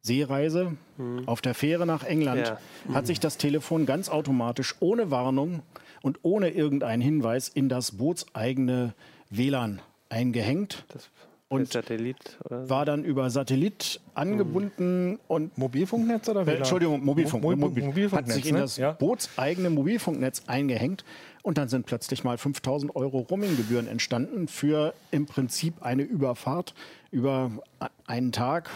Seereise. Mhm. Auf der Fähre nach England ja. hat sich das Telefon ganz automatisch ohne Warnung und ohne irgendeinen Hinweis in das bootseigene WLAN eingehängt. Das und Satellit oder? war dann über Satellit angebunden hm. und Mobilfunknetz oder WLAN? Entschuldigung, Mobilfunk, Mo- Mo- Mobil, Mobilfunknetz, hat sich in ne? das Ja. bootseigene Mobilfunknetz eingehängt und dann sind plötzlich mal 5000 Euro Roaminggebühren entstanden für im Prinzip eine Überfahrt über einen Tag.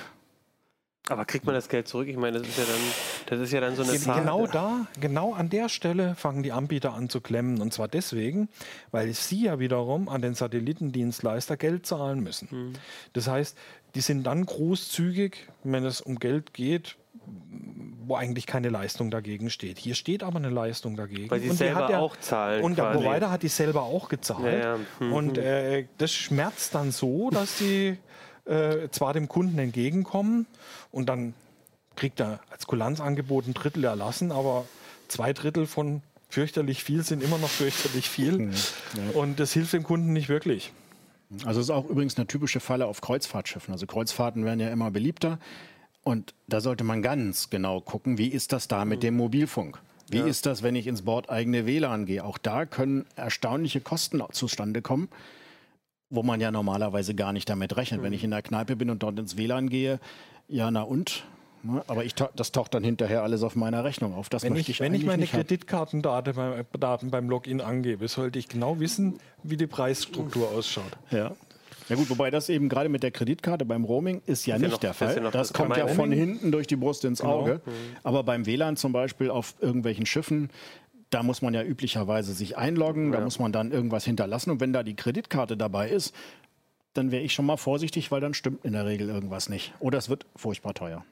Aber kriegt man das Geld zurück? Ich meine, das ist ja dann, das ist ja dann so eine Fahrt. Genau da, genau an der Stelle fangen die Anbieter an zu klemmen. Und zwar deswegen, weil sie ja wiederum an den Satellitendienstleister Geld zahlen müssen. Hm. Das heißt, die sind dann großzügig, wenn es um Geld geht, wo eigentlich keine Leistung dagegen steht. Hier steht aber eine Leistung dagegen. Weil sie Und die selber hat ja- auch zahlen Und der. Provider hat die selber auch gezahlt. Ja, ja. Mhm. Und äh, das schmerzt dann so, dass die äh, zwar dem Kunden entgegenkommen und dann kriegt er als Kulanzangebot ein Drittel erlassen, aber zwei Drittel von fürchterlich viel sind immer noch fürchterlich viel. Und das hilft dem Kunden nicht wirklich. Also es ist auch übrigens eine typische Falle auf Kreuzfahrtschiffen. Also Kreuzfahrten werden ja immer beliebter und da sollte man ganz genau gucken, wie ist das da mit dem Mobilfunk? Wie ist das, wenn ich ins bordeigene WLAN gehe? Auch da können erstaunliche Kosten zustande kommen, wo man ja normalerweise gar nicht damit rechnet. Wenn ich in der Kneipe bin und dort ins WLAN gehe, ja, na und? Ne, Aber ich, das taucht dann hinterher alles auf meiner Rechnung auf. Das Wenn möchte ich, ich, wenn ich meine. Kreditkartendaten beim, Daten beim Login angebe, sollte ich genau wissen, wie die Preisstruktur ausschaut. Ja. Ja gut, wobei das eben gerade mit der Kreditkarte beim Roaming ist ja Ist ja nicht noch- der Fall. ja das das kommt ja von hinten durch die Brust ins Auge. Mhm. Aber beim WLAN zum Beispiel auf irgendwelchen Schiffen, da muss man ja üblicherweise sich einloggen, da muss man dann irgendwas hinterlassen. Und wenn da die Kreditkarte dabei ist, dann wäre ich schon mal vorsichtig, weil dann stimmt in der Regel irgendwas nicht. Oder es wird furchtbar teuer.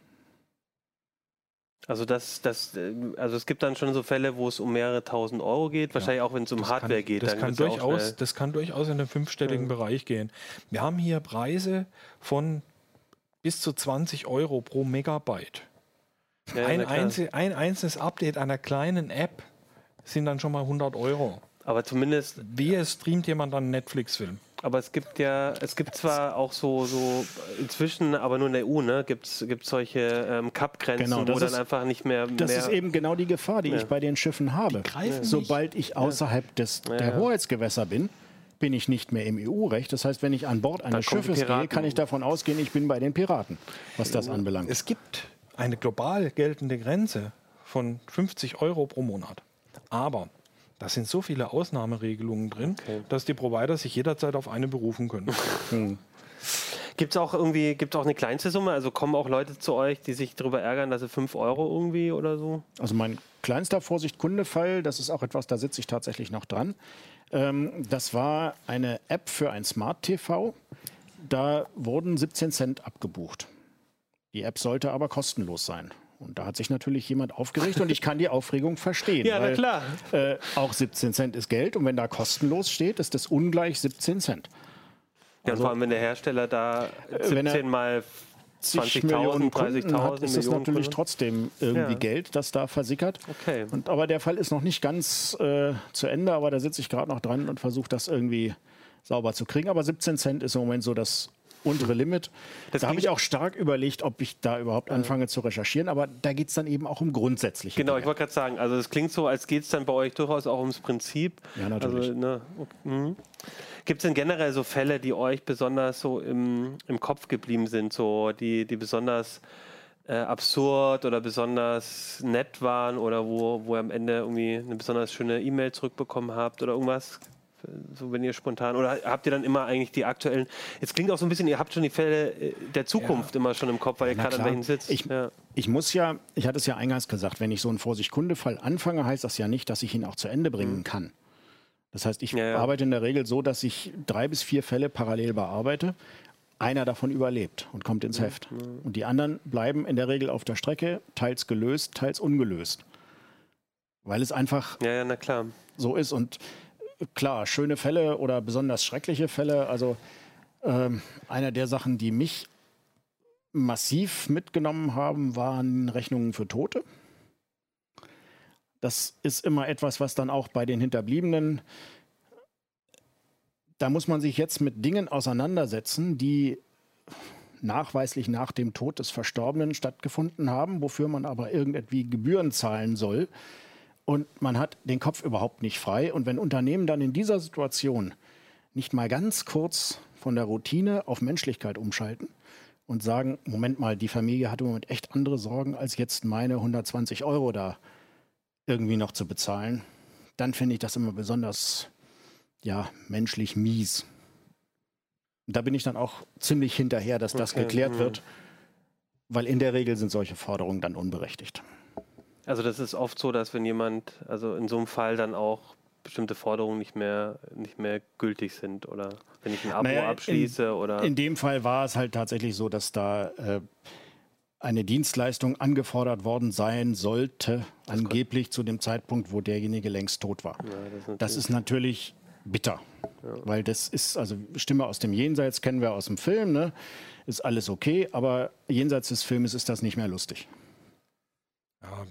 Also das, das, äh, also es gibt dann schon so Fälle, wo es um mehrere tausend Euro geht. Wahrscheinlich auch, wenn es um Hardware kann, geht. Das dann kann, ja durchaus, das kann durchaus in den fünfstelligen Bereich gehen. Wir haben hier Preise von bis zu 20 Euro pro Megabyte. Ja, ein, einzel, ein einzelnes Update einer kleinen App sind dann schon mal 100 Euro. Aber zumindest, Wie es streamt jemand dann einen Netflix-Film? aber es gibt ja, es gibt zwar auch so, so inzwischen, aber nur in der EU, ne, gibt es solche ähm, Cup-Grenzen, Genau, wo das dann ist- einfach nicht mehr. Das mehr ist eben genau die Gefahr, die Ja. ich bei den Schiffen habe. greifen Sobald ich außerhalb des, der ja. Hoheitsgewässer bin, bin ich nicht mehr im EU-Recht. Das heißt, wenn ich an Bord eines Schiffes gehe, kann ich davon ausgehen, ich bin bei den Piraten, was das anbelangt. Es gibt eine global geltende Grenze von 50 Euro pro Monat. Aber da sind so viele Ausnahmeregelungen drin, dass die Provider sich jederzeit auf eine berufen können. Gibt es auch irgendwie, gibt auch eine kleinste Summe? Also kommen auch Leute zu euch, die sich darüber ärgern, dass sie 5 Euro irgendwie oder so? Also mein kleinster Vorsicht-Kunde-Fall, das ist auch etwas, da sitze ich tatsächlich noch dran. Ähm, das war eine App für ein Smart TV. Da wurden 17 Cent abgebucht. Die App sollte aber kostenlos sein. Und da hat sich natürlich jemand aufgeregt und ich kann die Aufregung verstehen. Ja, na weil, klar. Äh, auch 17 Cent ist Geld und wenn da kostenlos steht, ist das ungleich 17 Cent. Ja, und vor allem, wenn der Hersteller da Also, äh, wenn er 17 mal zig 20.000, Millionen Kunden 30.000 hat, ist das Millionen natürlich Kunden. trotzdem irgendwie Ja. Geld, das da versickert. Okay. Und, aber der Fall ist noch nicht ganz äh, zu Ende, aber da sitze ich gerade noch dran und versuche das irgendwie sauber zu kriegen. Aber 17 Cent ist im Moment so das untere Limit. Das da habe ich auch stark überlegt, ob ich da überhaupt anfange zu recherchieren, aber da geht es dann eben auch um grundsätzliche Genau, ich Dinge. wollte gerade sagen, also es klingt so, als geht es dann bei euch durchaus auch ums Prinzip. Ja, natürlich. Also, ne, okay, mhm. Gibt es denn generell so Fälle, die euch besonders so im, im Kopf geblieben sind, so die, die besonders äh, absurd oder besonders nett waren oder wo, wo ihr am Ende irgendwie eine besonders schöne E-Mail zurückbekommen habt oder irgendwas? So, wenn ihr spontan oder habt ihr dann immer eigentlich die aktuellen? Jetzt klingt auch so ein bisschen, ihr habt schon die Fälle äh, der Zukunft immer schon im Kopf, weil ihr gerade an welchen sitzt. Ich, ja. ich muss ja, ich hatte es ja eingangs gesagt, wenn ich so einen Vorsicht-Kunde-Fall anfange, heißt das ja nicht, dass ich ihn auch zu Ende bringen kann. Das heißt, ich Mhm. Ja, ja. arbeite in der Regel so, dass ich drei bis vier Fälle parallel bearbeite. Einer davon überlebt und kommt Mhm. ins Heft. Und die anderen bleiben in der Regel auf der Strecke, teils gelöst, teils ungelöst. Weil es einfach ja, ja, na klar. so ist. Und klar, schöne Fälle oder besonders schreckliche Fälle. Also ähm, einer der Sachen, die mich massiv mitgenommen haben, waren Rechnungen für Tote. Das ist immer etwas, was dann auch bei den Hinterbliebenen, da muss man sich jetzt mit Dingen auseinandersetzen, die nachweislich nach dem Tod des Verstorbenen stattgefunden haben, wofür man aber irgendwie Gebühren zahlen soll. Und man hat den Kopf überhaupt nicht frei. Und wenn Unternehmen dann in dieser Situation nicht mal ganz kurz von der Routine auf Menschlichkeit umschalten und sagen, Moment mal, die Familie hat im Moment echt andere Sorgen, als jetzt meine 120 Euro da irgendwie noch zu bezahlen, dann finde ich das immer besonders ja, menschlich mies. Und da bin ich dann auch ziemlich hinterher, dass das okay. geklärt wird, hm. weil in der Regel sind solche Forderungen dann unberechtigt. Also das ist oft so, dass wenn jemand, also in so einem Fall dann auch bestimmte Forderungen nicht mehr, nicht mehr gültig sind oder wenn ich ein Abo naja, abschließe in, oder. In dem Fall war es halt tatsächlich so, dass da äh, eine Dienstleistung angefordert worden sein sollte, das angeblich kommt. zu dem Zeitpunkt, wo derjenige längst tot war. Ja, das, ist das, ist natürlich bitter. Ja. Weil das ist, also Stimme aus dem Jenseits kennen wir aus dem Film, ne? ist alles okay, aber jenseits des Filmes ist das nicht mehr lustig. Ja,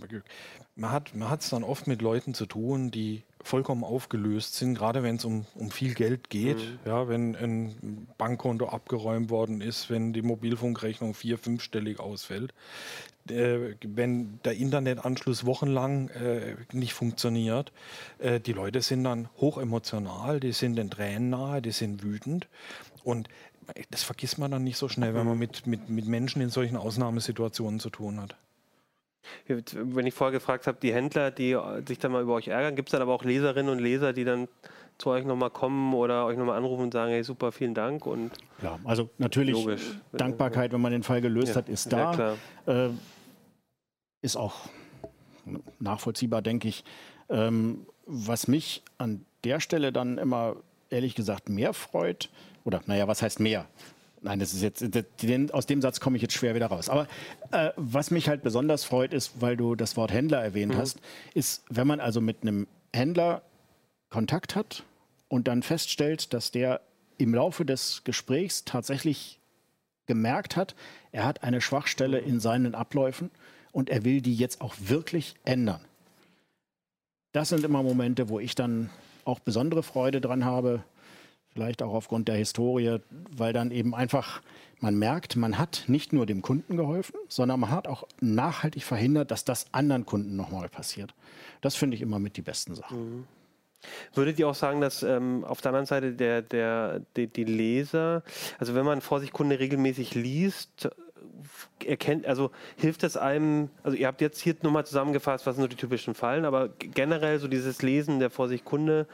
man hat man es dann oft mit Leuten zu tun, die vollkommen aufgelöst sind, gerade wenn es um, um viel Geld geht. Mhm. Ja, wenn ein Bankkonto abgeräumt worden ist, wenn die Mobilfunkrechnung vier-, fünfstellig ausfällt, äh, wenn der Internetanschluss wochenlang äh, nicht funktioniert. Äh, die Leute sind dann hochemotional, die sind den Tränen nahe, die sind wütend. Und das vergisst man dann nicht so schnell, wenn man mhm. mit, mit, mit Menschen in solchen Ausnahmesituationen zu tun hat. Wenn ich vorher gefragt habe, die Händler, die sich dann mal über euch ärgern, gibt es dann aber auch Leserinnen und Leser, die dann zu euch nochmal kommen oder euch nochmal anrufen und sagen, hey super, vielen Dank und ja, also natürlich logisch. Dankbarkeit, wenn man den Fall gelöst ja. hat, ist da. Äh, ist auch nachvollziehbar, denke ich. Ähm, was mich an der Stelle dann immer ehrlich gesagt mehr freut, oder naja, was heißt mehr? Nein, das ist jetzt, den, aus dem Satz komme ich jetzt schwer wieder raus. Aber äh, was mich halt besonders freut, ist, weil du das Wort Händler erwähnt mhm. hast, ist, wenn man also mit einem Händler Kontakt hat und dann feststellt, dass der im Laufe des Gesprächs tatsächlich gemerkt hat, er hat eine Schwachstelle in seinen Abläufen und er will die jetzt auch wirklich ändern. Das sind immer Momente, wo ich dann auch besondere Freude dran habe, vielleicht auch aufgrund der Historie, weil dann eben einfach man merkt, man hat nicht nur dem Kunden geholfen, sondern man hat auch nachhaltig verhindert, dass das anderen Kunden nochmal passiert. Das finde ich immer mit die besten Sachen. Mhm. Würdet ihr auch sagen, dass ähm, auf der anderen Seite der, der, die, die Leser, also wenn man Vorsichtkunde regelmäßig liest, erkennt, also hilft es einem, also ihr habt jetzt hier nochmal zusammengefasst, was sind so die typischen Fallen, aber generell so dieses Lesen der Vorsichtkunde,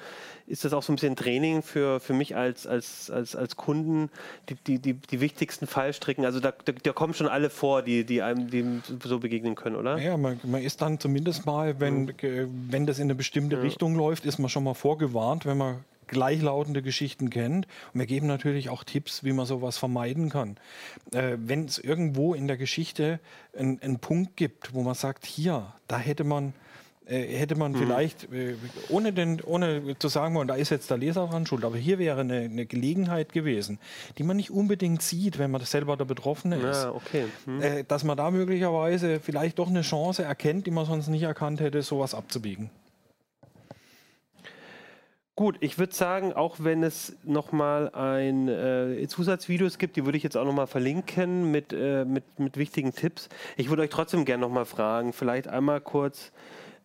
ist das auch so ein bisschen Training für, für mich als, als, als, als Kunden, die, die, die, die wichtigsten Fallstricken, also da, da, da, kommen schon alle vor, die, die einem die so begegnen können, oder? Ja, man, man ist dann zumindest mal, wenn, mhm. wenn das in eine bestimmte ja. Richtung läuft, ist man schon mal vorgewarnt, wenn man gleichlautende Geschichten kennt. Und wir geben natürlich auch Tipps, wie man sowas vermeiden kann. Äh, Wenn es irgendwo in der Geschichte einen Punkt gibt, wo man sagt, hier, da hätte man äh, hätte man mhm. vielleicht, äh, ohne, den, ohne zu sagen, und da ist jetzt der Leser dran schuld, aber hier wäre eine, eine, Gelegenheit gewesen, die man nicht unbedingt sieht, wenn man selber der Betroffene ist, ja, okay. mhm. äh, dass man da möglicherweise vielleicht doch eine Chance erkennt, die man sonst nicht erkannt hätte, sowas abzubiegen. Gut, ich würde sagen, auch wenn es nochmal ein äh, Zusatzvideos gibt, die würde ich jetzt auch nochmal verlinken mit, äh, mit, mit wichtigen Tipps. Ich würde euch trotzdem gerne nochmal fragen, vielleicht einmal kurz,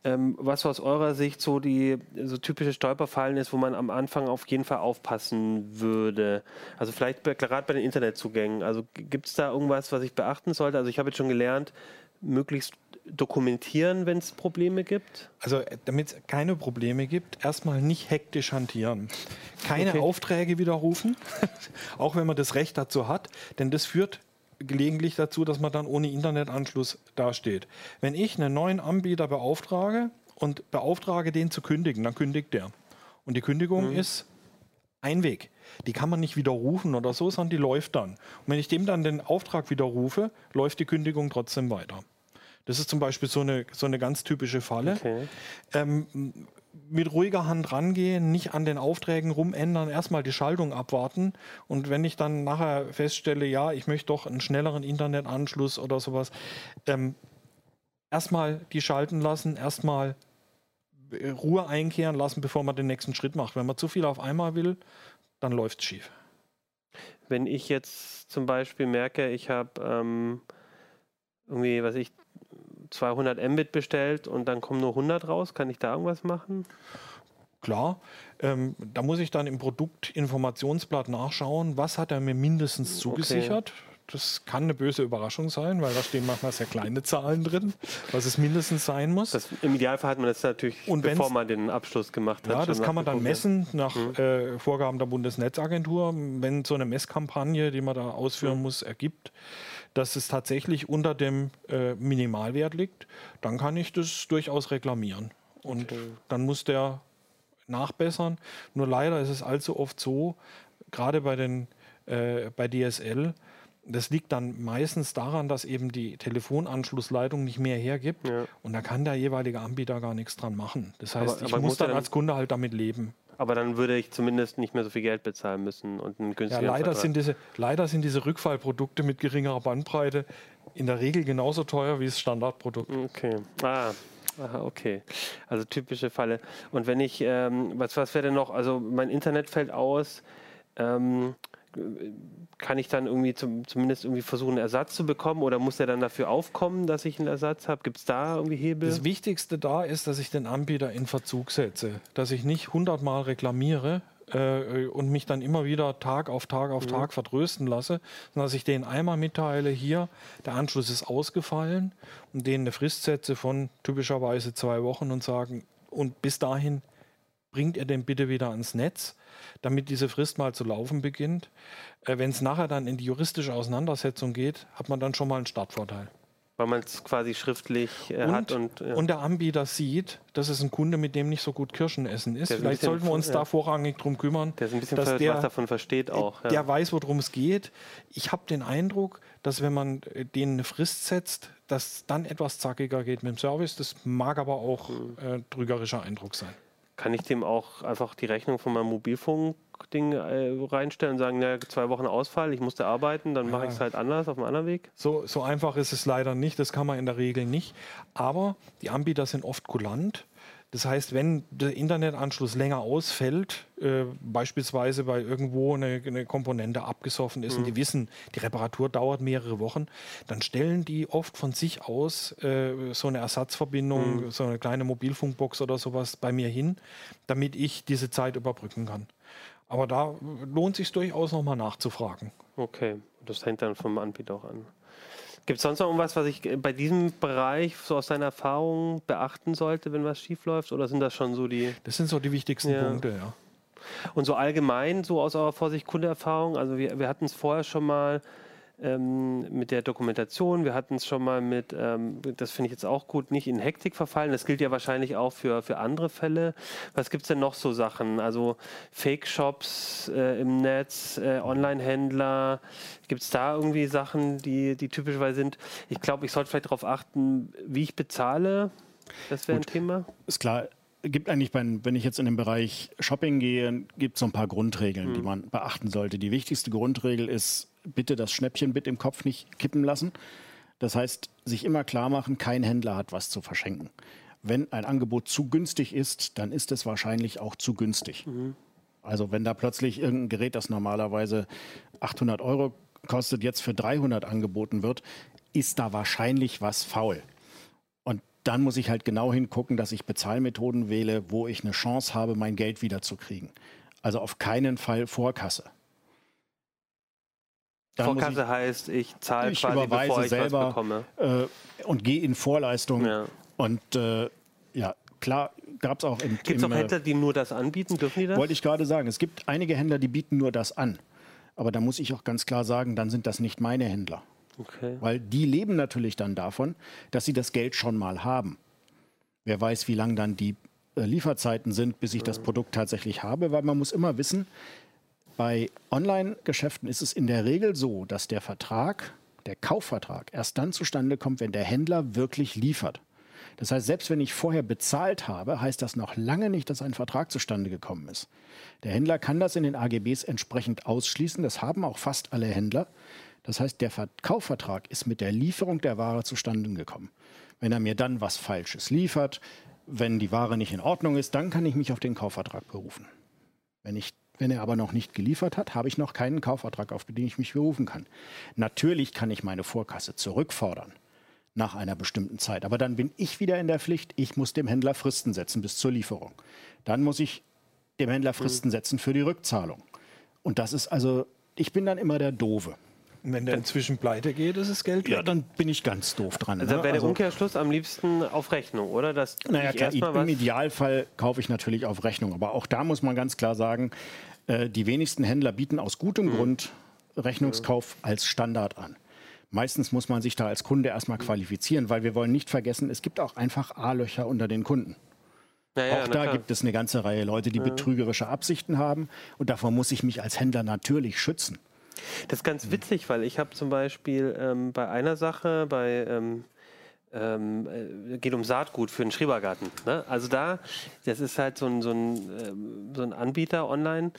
ähm, was aus eurer Sicht so die so typische Stolperfallen ist, wo man am Anfang auf jeden Fall aufpassen würde. Also vielleicht gerade bei den Internetzugängen. Also gibt es da irgendwas, was ich beachten sollte? Also ich habe jetzt schon gelernt, möglichst dokumentieren, wenn es Probleme gibt? Also damit es keine Probleme gibt, erstmal nicht hektisch hantieren. Keine okay. Aufträge widerrufen, auch wenn man das Recht dazu hat, denn das führt gelegentlich dazu, dass man dann ohne Internetanschluss dasteht. Wenn ich einen neuen Anbieter beauftrage und beauftrage, den zu kündigen, dann kündigt der. Und die Kündigung mhm. ist ein Weg. Die kann man nicht widerrufen oder so, sondern die läuft dann. Und wenn ich dem dann den Auftrag widerrufe, läuft die Kündigung trotzdem weiter. Das ist zum Beispiel so eine, so eine ganz typische Falle. Okay. Ähm, mit ruhiger Hand rangehen, nicht an den Aufträgen rumändern, erstmal die Schaltung abwarten. Und wenn ich dann nachher feststelle, ja, ich möchte doch einen schnelleren Internetanschluss oder sowas, ähm, erstmal die schalten lassen, erstmal Ruhe einkehren lassen, bevor man den nächsten Schritt macht. Wenn man zu viel auf einmal will, dann läuft es schief. Wenn ich jetzt zum Beispiel merke, ich habe ähm, irgendwie, was ich, 200 Mbit bestellt und dann kommen nur 100 raus. Kann ich da irgendwas machen? Klar, ähm, da muss ich dann im Produktinformationsblatt nachschauen, was hat er mir mindestens zugesichert. Okay. Das kann eine böse Überraschung sein, weil da stehen manchmal sehr kleine Zahlen drin, was es mindestens sein muss. Das, Im Idealfall hat man das natürlich, und bevor man den Abschluss gemacht hat. Ja, das kann man dann messen nach mhm. äh, Vorgaben der Bundesnetzagentur. Wenn so eine Messkampagne, die man da ausführen mhm. muss, ergibt, dass es tatsächlich unter dem äh, Minimalwert liegt, dann kann ich das durchaus reklamieren. Und okay. dann muss der nachbessern. Nur leider ist es allzu oft so, gerade bei den äh, bei DSL, das liegt dann meistens daran, dass eben die Telefonanschlussleitung nicht mehr hergibt ja. und da kann der jeweilige Anbieter gar nichts dran machen. Das heißt, aber, ich aber muss dann als Kunde halt damit leben. Aber dann würde ich zumindest nicht mehr so viel Geld bezahlen müssen und einen günstigeren ja, leider sind diese Leider sind diese Rückfallprodukte mit geringerer Bandbreite in der Regel genauso teuer wie das Standardprodukt. Okay. Ah, Aha, okay. Also typische Falle. Und wenn ich, ähm, was, was wäre denn noch? Also mein Internet fällt aus. Ähm, kann ich dann irgendwie zum, zumindest irgendwie versuchen, einen Ersatz zu bekommen oder muss der dann dafür aufkommen, dass ich einen Ersatz habe? Gibt es da irgendwie Hebel? Das Wichtigste da ist, dass ich den Anbieter in Verzug setze, dass ich nicht hundertmal reklamiere äh, und mich dann immer wieder Tag auf Tag auf mhm. Tag vertrösten lasse, sondern dass ich denen einmal mitteile, hier, der Anschluss ist ausgefallen und denen eine Frist setze von typischerweise zwei Wochen und sagen, und bis dahin bringt ihr den bitte wieder ans Netz damit diese Frist mal zu laufen beginnt. Äh, Wenn es nachher dann in die juristische Auseinandersetzung geht, hat man dann schon mal einen Startvorteil. Weil man es quasi schriftlich äh, und, hat. Und, ja. und der Anbieter sieht, dass es ein Kunde, mit dem nicht so gut Kirschen essen ist. Vielleicht sollten wir uns ja. da vorrangig drum kümmern. Der ist ein bisschen dass der, was davon versteht auch. Ja. Der weiß, worum es geht. Ich habe den Eindruck, dass wenn man äh, denen eine Frist setzt, dass dann etwas zackiger geht mit dem Service. Das mag aber auch mhm. äh, trügerischer Eindruck sein kann ich dem auch einfach die Rechnung von meinem Mobilfunk-Ding äh, reinstellen und sagen, ja, zwei Wochen Ausfall, ich musste arbeiten, dann ja. mache ich es halt anders auf einem anderen Weg? So, so einfach ist es leider nicht, das kann man in der Regel nicht. Aber die Anbieter sind oft kulant das heißt, wenn der Internetanschluss länger ausfällt, äh, beispielsweise weil irgendwo eine, eine Komponente abgesoffen ist mhm. und die wissen, die Reparatur dauert mehrere Wochen, dann stellen die oft von sich aus äh, so eine Ersatzverbindung, mhm. so eine kleine Mobilfunkbox oder sowas bei mir hin, damit ich diese Zeit überbrücken kann. Aber da lohnt sich durchaus nochmal nachzufragen. Okay, das hängt dann vom Anbieter auch an. Gibt es sonst noch irgendwas, was ich bei diesem Bereich so aus deiner Erfahrung beachten sollte, wenn was schief läuft? Oder sind das schon so die. Das sind so die wichtigsten ja. Punkte, ja. Und so allgemein, so aus eurer Vorsicht Kundeerfahrung, also wir, wir hatten es vorher schon mal ähm, mit der Dokumentation. Wir hatten es schon mal mit, ähm, das finde ich jetzt auch gut, nicht in Hektik verfallen. Das gilt ja wahrscheinlich auch für, für andere Fälle. Was gibt es denn noch so Sachen? Also Fake-Shops äh, im Netz, äh, Online-Händler. Gibt es da irgendwie Sachen, die, die typischerweise sind? Ich glaube, ich sollte vielleicht darauf achten, wie ich bezahle. Das wäre ein Thema. Ist klar, gibt eigentlich, bei, wenn ich jetzt in den Bereich Shopping gehe, gibt es so ein paar Grundregeln, mhm. die man beachten sollte. Die wichtigste Grundregel ist, bitte das Schnäppchenbit im Kopf nicht kippen lassen. Das heißt, sich immer klar machen, kein Händler hat was zu verschenken. Wenn ein Angebot zu günstig ist, dann ist es wahrscheinlich auch zu günstig. Mhm. Also wenn da plötzlich irgendein Gerät, das normalerweise 800 Euro kostet, jetzt für 300 angeboten wird, ist da wahrscheinlich was faul. Und dann muss ich halt genau hingucken, dass ich Bezahlmethoden wähle, wo ich eine Chance habe, mein Geld wiederzukriegen. Also auf keinen Fall Vorkasse. Vorkasse heißt, ich zahle quasi, bevor ich selber, was bekomme. Äh, und gehe in Vorleistung. Ja. Und äh, ja, klar gab es auch Gibt es auch Händler, die nur das anbieten? Dürfen die das? Wollte ich gerade sagen. Es gibt einige Händler, die bieten nur das an. Aber da muss ich auch ganz klar sagen, dann sind das nicht meine Händler. Okay. Weil die leben natürlich dann davon, dass sie das Geld schon mal haben. Wer weiß, wie lang dann die äh, Lieferzeiten sind, bis ich das Produkt tatsächlich habe, weil man muss immer wissen, bei Online-Geschäften ist es in der Regel so, dass der Vertrag, der Kaufvertrag, erst dann zustande kommt, wenn der Händler wirklich liefert. Das heißt, selbst wenn ich vorher bezahlt habe, heißt das noch lange nicht, dass ein Vertrag zustande gekommen ist. Der Händler kann das in den AGBs entsprechend ausschließen. Das haben auch fast alle Händler. Das heißt, der Kaufvertrag ist mit der Lieferung der Ware zustande gekommen. Wenn er mir dann was Falsches liefert, wenn die Ware nicht in Ordnung ist, dann kann ich mich auf den Kaufvertrag berufen. Wenn ich wenn er aber noch nicht geliefert hat, habe ich noch keinen Kaufvertrag, auf den ich mich berufen kann. Natürlich kann ich meine Vorkasse zurückfordern. nach einer bestimmten Zeit. Aber dann bin ich wieder in der Pflicht, ich muss dem Händler Fristen setzen bis zur Lieferung. Dann muss ich dem Händler Fristen mhm. setzen für die Rückzahlung. Und das ist also, ich bin dann immer der Doofe. Wenn der inzwischen pleite geht, ist es Geld weg. Ja, dann bin ich ganz doof dran. Also ne? wäre der also, Umkehrschluss am liebsten auf Rechnung, oder? Dass naja, klar, im Idealfall kaufe ich natürlich auf Rechnung. Aber auch da muss man ganz klar sagen, äh, die wenigsten Händler bieten aus gutem mhm. Grund Rechnungskauf mhm. als Standard an. Meistens muss man sich da als Kunde erstmal qualifizieren, weil wir wollen nicht vergessen, es gibt auch einfach A-Löcher unter den Kunden. Ja, ja, auch da klar. gibt es eine ganze Reihe Leute, die ja. betrügerische Absichten haben und davor muss ich mich als Händler natürlich schützen. Das ist ganz witzig, weil ich habe zum Beispiel ähm, bei einer Sache, bei ähm, ähm, äh, geht um Saatgut für den Schrebergarten. Ne? Also da, das ist halt so ein, so ein, ähm, so ein Anbieter online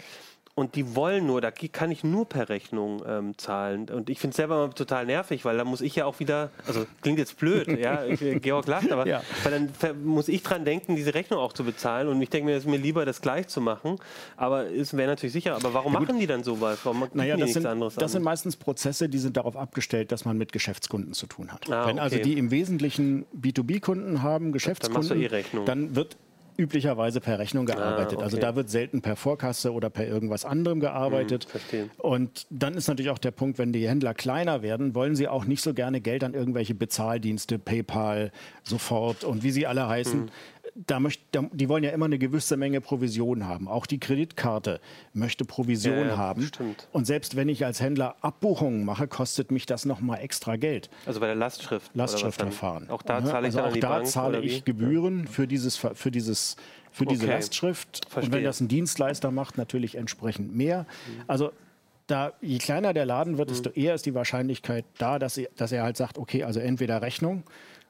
und die wollen nur, da kann ich nur per Rechnung ähm, zahlen. Und ich finde es selber mal total nervig, weil da muss ich ja auch wieder, also klingt jetzt blöd, ja, ich, Georg lacht, aber ja. weil dann muss ich dran denken, diese Rechnung auch zu bezahlen. Und ich denke mir, es ist mir lieber, das gleich zu machen. Aber es wäre natürlich sicher. Aber warum ja, machen die dann sowas? Warum naja, das, sind, das an? sind meistens Prozesse, die sind darauf abgestellt, dass man mit Geschäftskunden zu tun hat. Ah, Wenn also okay. also die im Wesentlichen B2B-Kunden haben, Geschäftskunden, dann, eh dann wird üblicherweise per Rechnung ah, gearbeitet. Ah, okay. Also da wird selten per Vorkasse oder per irgendwas anderem gearbeitet. Hm, und dann ist natürlich auch der Punkt, wenn die Händler kleiner werden, wollen sie auch nicht so gerne Geld an irgendwelche Bezahldienste, PayPal, sofort und wie sie alle heißen, hm da möcht, da, die wollen ja immer eine gewisse Menge Provision haben. Auch die Kreditkarte möchte Provision ja, haben. Stimmt. Und selbst wenn ich als Händler Abbuchungen mache, kostet mich das nochmal extra Geld. Also bei der Lastschrift. Lastschriftverfahren. Auch da zahle ich, also auch da Bank, zahle ich Gebühren für dieses für dieses für diese okay. Lastschrift. Verstehe. Und wenn das ein Dienstleister macht, natürlich entsprechend mehr. Also da, je kleiner der Laden wird, desto mhm. eher ist die Wahrscheinlichkeit da, dass er, dass er halt sagt, okay, also entweder Rechnung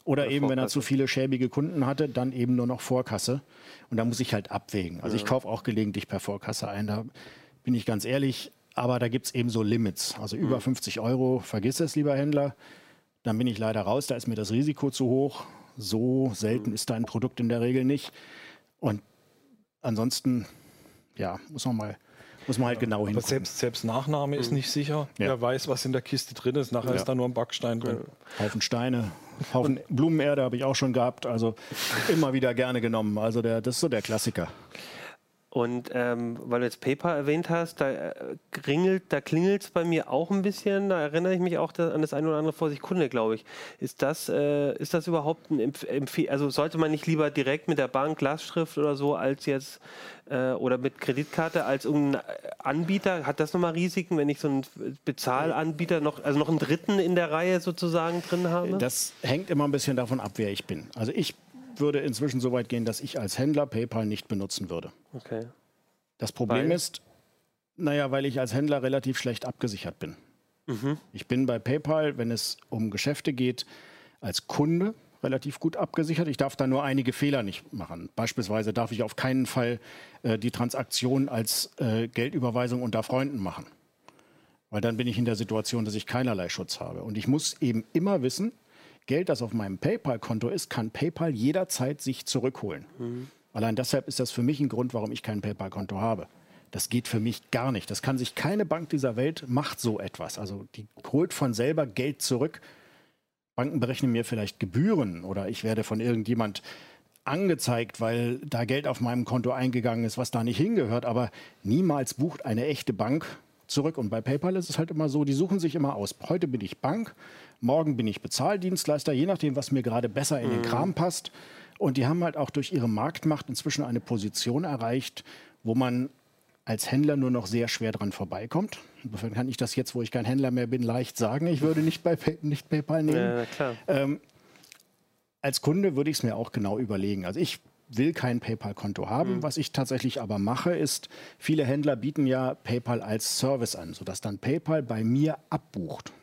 oder, eben, wenn er zu viele schäbige Kunden hatte, dann eben nur noch Vorkasse. Und da muss ich halt abwägen. Also ja. ich kaufe auch gelegentlich per Vorkasse ein. Da bin ich ganz ehrlich. Aber da gibt es eben so Limits. Also über mhm. 50 Euro, vergiss es, lieber Händler. Dann bin ich leider raus. Da ist mir das Risiko zu hoch. So selten mhm. ist da ein Produkt in der Regel nicht. Und ansonsten, ja, muss man mal muss man halt genau hin. Selbst, selbst Nachname ist mhm. nicht sicher. Ja. Wer weiß, was in der Kiste drin ist. Nachher ja. ist da nur ein Backstein drin. Haufen Steine, Haufen Blumenerde habe ich auch schon gehabt. Also immer wieder gerne genommen. Also der, das ist so der Klassiker. Und ähm, weil du jetzt PayPal erwähnt hast, da äh, klingelt da es bei mir auch ein bisschen. Da erinnere ich mich auch an das eine oder andere Vorsicht Kunde, glaube ich. Ist das, äh, ist das überhaupt ein Empfehlung? Also sollte man nicht lieber direkt mit der Bank Lastschrift oder so als jetzt äh, oder mit Kreditkarte als irgendein Anbieter? Hat das nochmal Risiken, wenn ich so einen Bezahlanbieter noch, also noch einen dritten in der Reihe sozusagen drin habe? Das hängt immer ein bisschen davon ab, wer ich bin. Also ich würde inzwischen so weit gehen, dass ich als Händler PayPal nicht benutzen würde. Okay. Das Problem weil? ist, naja, weil ich als Händler relativ schlecht abgesichert bin. Mhm. Ich bin bei PayPal, wenn es um Geschäfte geht, als Kunde relativ gut abgesichert. Ich darf da nur einige Fehler nicht machen. Beispielsweise darf ich auf keinen Fall äh, die Transaktion als äh, Geldüberweisung unter Freunden machen. Weil dann bin ich in der Situation, dass ich keinerlei Schutz habe. Und ich muss eben immer wissen, Geld, das auf meinem PayPal-Konto ist, kann PayPal jederzeit sich zurückholen. Mhm. Allein deshalb ist das für mich ein Grund, warum ich kein PayPal-Konto habe. Das geht für mich gar nicht. Das kann sich keine Bank dieser Welt macht so etwas. Also die holt von selber Geld zurück. Banken berechnen mir vielleicht Gebühren oder ich werde von irgendjemand angezeigt, weil da Geld auf meinem Konto eingegangen ist, was da nicht hingehört. Aber niemals bucht eine echte Bank zurück. Und bei PayPal ist es halt immer so, die suchen sich immer aus. Heute bin ich Bank, morgen bin ich Bezahldienstleister, je nachdem, was mir gerade besser in den mhm. Kram passt. Und die haben halt auch durch ihre Marktmacht inzwischen eine Position erreicht, wo man als Händler nur noch sehr schwer dran vorbeikommt. Insofern kann ich das jetzt, wo ich kein Händler mehr bin, leicht sagen. Ich würde nicht, bei Pay nicht PayPal nehmen. Ja. Ähm, als Kunde würde ich es mir auch genau überlegen. Also ich will kein PayPal-Konto haben. Mhm. Was ich tatsächlich aber mache, ist, viele Händler bieten ja PayPal als Service an, sodass dann PayPal bei mir abbucht.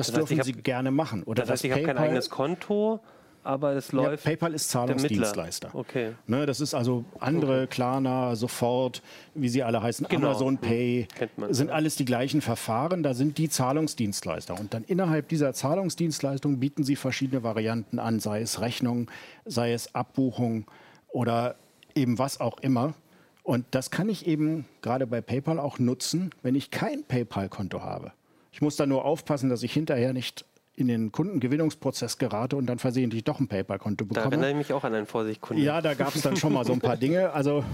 Das, das heißt, dürfen hab, Sie gerne machen. Oder das heißt, ich habe kein eigenes Konto, aber es läuft. Ja, PayPal ist Zahlungsdienstleister. Okay. Ne, das ist also andere, okay. Klarna, Sofort, wie sie alle heißen, genau. Amazon Pay, man, sind ja. alles die gleichen Verfahren. Da sind die Zahlungsdienstleister. Und dann innerhalb dieser Zahlungsdienstleistung bieten sie verschiedene Varianten an, sei es Rechnung, sei es Abbuchung oder eben was auch immer. Und das kann ich eben gerade bei PayPal auch nutzen, wenn ich kein PayPal-Konto habe. Ich muss da nur aufpassen, dass ich hinterher nicht in den Kundengewinnungsprozess gerate und dann versehentlich doch ein PayPal-Konto bekomme. Da erinnere ich mich auch an einen Vorsichtkunden. Ja, da gab es dann schon mal so ein paar Dinge. Also,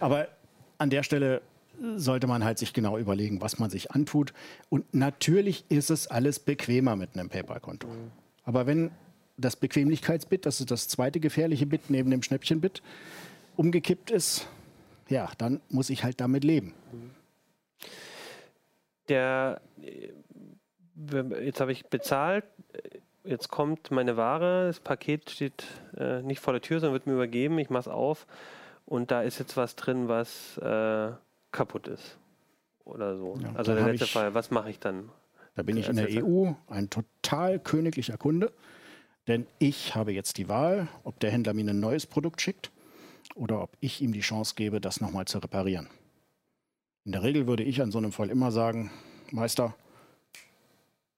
aber an der Stelle sollte man halt sich genau überlegen, was man sich antut. Und natürlich ist es alles bequemer mit einem PayPal-Konto. Mhm. Aber wenn das Bequemlichkeitsbit, das ist das zweite gefährliche Bit neben dem Schnäppchenbit, umgekippt ist, ja, dann muss ich halt damit leben. Der, jetzt habe ich bezahlt, jetzt kommt meine Ware, das Paket steht äh, nicht vor der Tür, sondern wird mir übergeben, ich mache es auf und da ist jetzt was drin, was äh, kaputt ist. Oder so. Ja, also der letzte ich, Fall, was mache ich dann? Da bin ich in der EU ein total königlicher Kunde, denn ich habe jetzt die Wahl, ob der Händler mir ein neues Produkt schickt oder ob ich ihm die Chance gebe, das nochmal zu reparieren. In der Regel würde ich an so einem Fall immer sagen, Meister,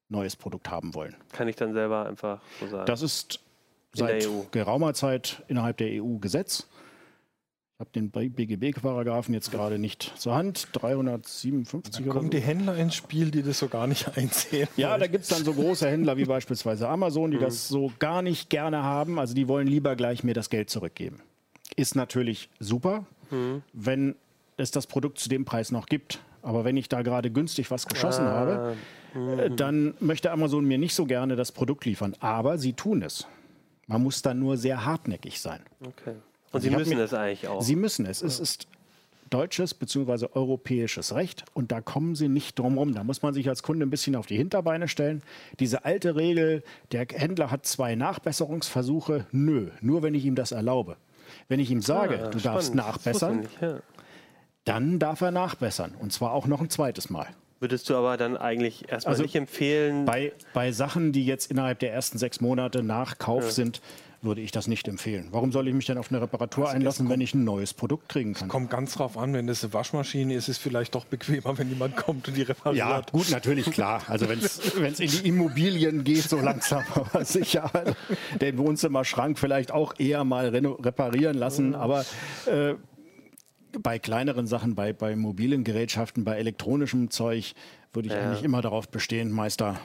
neues Produkt haben wollen. Kann ich dann selber einfach so sagen? Das ist seit e geraumer Zeit innerhalb der EU Gesetz habe den BGB-Paragraphen jetzt gerade nicht zur Hand. 357 da kommen so. die Händler ins Spiel, die das so gar nicht einsehen. Ja, da gibt es dann so große Händler wie beispielsweise Amazon, die mhm. das so gar nicht gerne haben. Also die wollen lieber gleich mir das Geld zurückgeben. Ist natürlich super, mhm. wenn es das Produkt zu dem Preis noch gibt. Aber wenn ich da gerade günstig was geschossen ah. habe, mhm. dann möchte Amazon mir nicht so gerne das Produkt liefern. Aber sie tun es. Man muss dann nur sehr hartnäckig sein. Okay. Und Sie müssen es eigentlich auch. Sie müssen es. Es ist deutsches bzw. europäisches Recht und da kommen Sie nicht drum rum. Da muss man sich als Kunde ein bisschen auf die Hinterbeine stellen. Diese alte Regel, der Händler hat zwei Nachbesserungsversuche, nö, nur wenn ich ihm das erlaube. Wenn ich ihm sage, ah, du spannend. darfst nachbessern, nicht, ja. Dann darf er nachbessern und zwar auch noch ein zweites Mal. Würdest du aber dann eigentlich erstmal also nicht empfehlen? Bei, bei Sachen, die jetzt innerhalb der ersten sechs Monate nach Kauf ja. sind, würde ich das nicht empfehlen. Warum soll ich mich denn auf eine Reparatur also einlassen, kommt, wenn ich ein neues Produkt kriegen kann? Kommt ganz drauf an, wenn das eine Waschmaschine ist, ist es vielleicht doch bequemer, wenn jemand kommt und die repariert. Ja, gut, natürlich, klar. Also wenn es in die Immobilien geht, so langsam, aber sicher den Wohnzimmerschrank vielleicht auch eher mal reparieren lassen. Aber äh, bei kleineren Sachen, bei, bei mobilen Gerätschaften, bei elektronischem Zeug, würde ich ja. eigentlich immer darauf bestehen, Meister,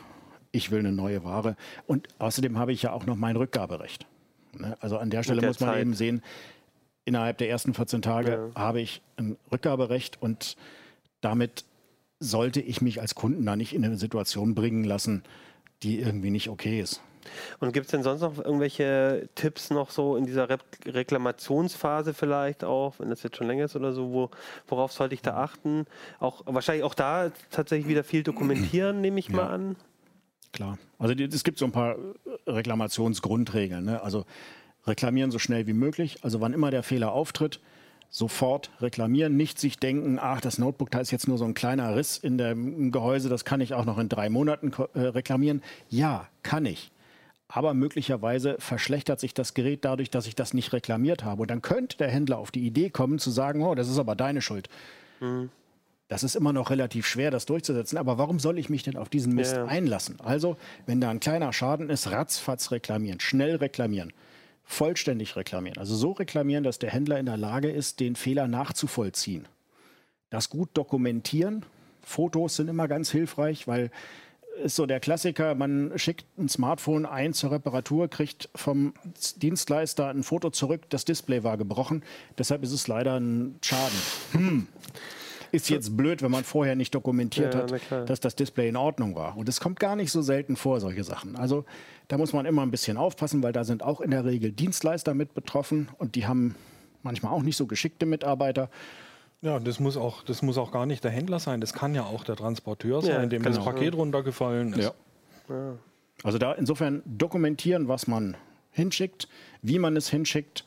ich will eine neue Ware. Und außerdem habe ich ja auch noch mein Rückgaberecht. Ne? Also an der Stelle der muss man Zeit. eben sehen, innerhalb der ersten 14 Tage ja. habe ich ein Rückgaberecht und damit sollte ich mich als Kunden da nicht in eine Situation bringen lassen, die irgendwie nicht okay ist. Und gibt es denn sonst noch irgendwelche Tipps noch so in dieser Re Reklamationsphase vielleicht auch, wenn das jetzt schon länger ist oder so, wo, worauf sollte ich da achten? Auch wahrscheinlich auch da tatsächlich wieder viel dokumentieren, nehme ich ja. mal an. Klar. Also es gibt so ein paar Reklamationsgrundregeln. Ne? Also reklamieren so schnell wie möglich. Also wann immer der Fehler auftritt, sofort reklamieren. Nicht sich denken, ach, das Notebook, da ist jetzt nur so ein kleiner Riss in dem Gehäuse, das kann ich auch noch in drei Monaten äh, reklamieren. Ja, kann ich. Aber möglicherweise verschlechtert sich das Gerät dadurch, dass ich das nicht reklamiert habe. Und dann könnte der Händler auf die Idee kommen zu sagen, oh, das ist aber deine Schuld. Mhm. Das ist immer noch relativ schwer, das durchzusetzen. Aber warum soll ich mich denn auf diesen Mist ja. einlassen? Also, wenn da ein kleiner Schaden ist, ratzfatz reklamieren, schnell reklamieren, vollständig reklamieren. Also so reklamieren, dass der Händler in der Lage ist, den Fehler nachzuvollziehen. Das gut dokumentieren. Fotos sind immer ganz hilfreich, weil ist so der Klassiker, man schickt ein Smartphone ein zur Reparatur, kriegt vom Dienstleister ein Foto zurück, das Display war gebrochen, deshalb ist es leider ein Schaden. Hm ist jetzt blöd, wenn man vorher nicht dokumentiert ja, hat, dass das Display in Ordnung war. Und es kommt gar nicht so selten vor, solche Sachen. Also da muss man immer ein bisschen aufpassen, weil da sind auch in der Regel Dienstleister mit betroffen und die haben manchmal auch nicht so geschickte Mitarbeiter. Ja, das muss auch, das muss auch gar nicht der Händler sein. Das kann ja auch der Transporteur sein, ja, dem genau. das Paket runtergefallen ist. Ja. Also da insofern dokumentieren, was man hinschickt, wie man es hinschickt,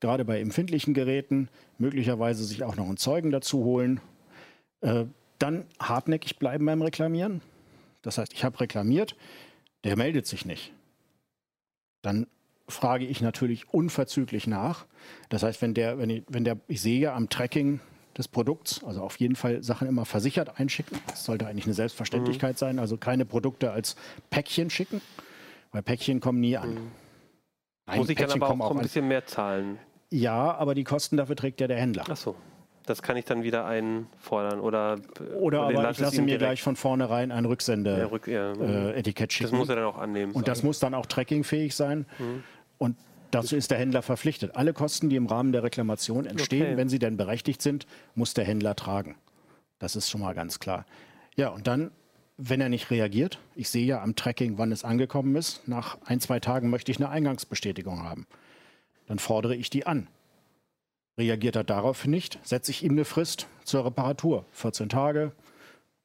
gerade bei empfindlichen Geräten, möglicherweise sich auch noch einen Zeugen dazu holen, äh, dann hartnäckig bleiben beim Reklamieren. Das heißt, ich habe reklamiert, der meldet sich nicht. Dann frage ich natürlich unverzüglich nach. Das heißt, wenn der, wenn ich, wenn der, ich sehe am Tracking des Produkts, also auf jeden Fall Sachen immer versichert einschicken. Das sollte eigentlich eine Selbstverständlichkeit mhm. sein. Also keine Produkte als Päckchen schicken, weil Päckchen kommen nie an. Mhm. Nein, Muss ich Päckchen dann aber auch, auch ein bisschen mehr zahlen? Ja, aber die Kosten dafür trägt ja der Händler. Ach so. Das kann ich dann wieder einfordern oder oder aber ich lasse mir gleich von vornherein ein Rücksende-Etikett ja, äh, schicken. Das muss er dann auch annehmen. Und das muss dann auch trackingfähig sein. Mhm. Und dazu ist der Händler verpflichtet. Alle Kosten, die im Rahmen der Reklamation entstehen, okay. wenn sie denn berechtigt sind, muss der Händler tragen. Das ist schon mal ganz klar. Ja, und dann, wenn er nicht reagiert, ich sehe ja am Tracking, wann es angekommen ist, nach ein, zwei Tagen möchte ich eine Eingangsbestätigung haben. Dann fordere ich die an. Reagiert er darauf nicht, setze ich ihm eine Frist zur Reparatur. 14 Tage,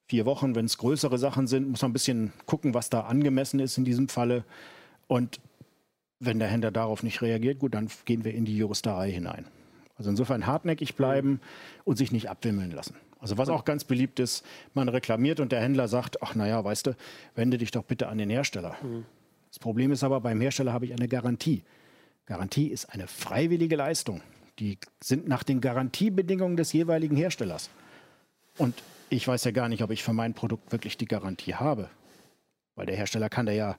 vier Wochen, wenn es größere Sachen sind, muss man ein bisschen gucken, was da angemessen ist in diesem Falle. Und wenn der Händler darauf nicht reagiert, gut, dann gehen wir in die Juristerei hinein. Also insofern hartnäckig bleiben und sich nicht abwimmeln lassen. Also was auch ganz beliebt ist, man reklamiert und der Händler sagt, ach naja, weißt du, wende dich doch bitte an den Hersteller. Mhm. Das Problem ist aber, beim Hersteller habe ich eine Garantie. Garantie ist eine freiwillige Leistung. Die sind nach den Garantiebedingungen des jeweiligen Herstellers. Und ich weiß ja gar nicht, ob ich für mein Produkt wirklich die Garantie habe. Weil der Hersteller kann da ja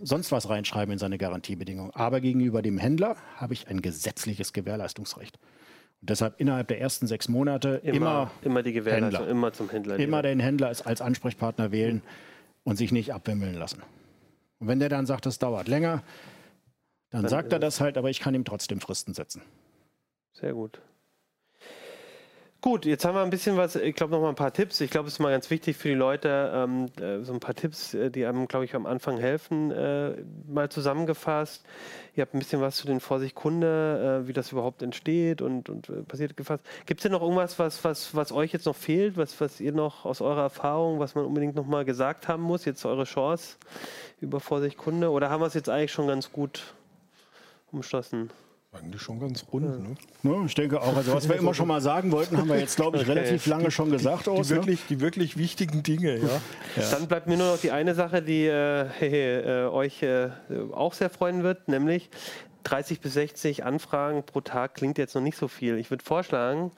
sonst was reinschreiben in seine Garantiebedingungen. Aber gegenüber dem Händler habe ich ein gesetzliches Gewährleistungsrecht. Und deshalb innerhalb der ersten sechs Monate immer, immer, immer die Gewährleistung, Händler. immer zum Händler. Immer den Händler als Ansprechpartner wählen und sich nicht abwimmeln lassen. Und wenn der dann sagt, das dauert länger, dann, dann sagt er das halt, aber ich kann ihm trotzdem Fristen setzen. Sehr gut. Gut, jetzt haben wir ein bisschen was, ich glaube noch mal ein paar Tipps. Ich glaube, es ist mal ganz wichtig für die Leute, ähm, äh, so ein paar Tipps, äh, die einem, glaube ich, am Anfang helfen, äh, mal zusammengefasst. Ihr habt ein bisschen was zu den Vorsicht Kunde, äh, wie das überhaupt entsteht und, und äh, passiert gefasst. Gibt es denn noch irgendwas, was, was, was euch jetzt noch fehlt, was, was ihr noch aus eurer Erfahrung, was man unbedingt noch mal gesagt haben muss, jetzt eure Chance über Vorsicht Kunde? Oder haben wir es jetzt eigentlich schon ganz gut umschlossen? Eigentlich schon ganz rund. Ne? Ja, ich denke auch. Also was wir immer schon mal sagen wollten, haben wir jetzt, glaube ich, okay. relativ lange schon gesagt. Die, die, wirklich, die wirklich wichtigen Dinge. Ja. ja. Dann bleibt mir nur noch die eine Sache, die äh, äh, euch äh, auch sehr freuen wird, nämlich 30 bis 60 Anfragen pro Tag klingt jetzt noch nicht so viel. Ich würde vorschlagen,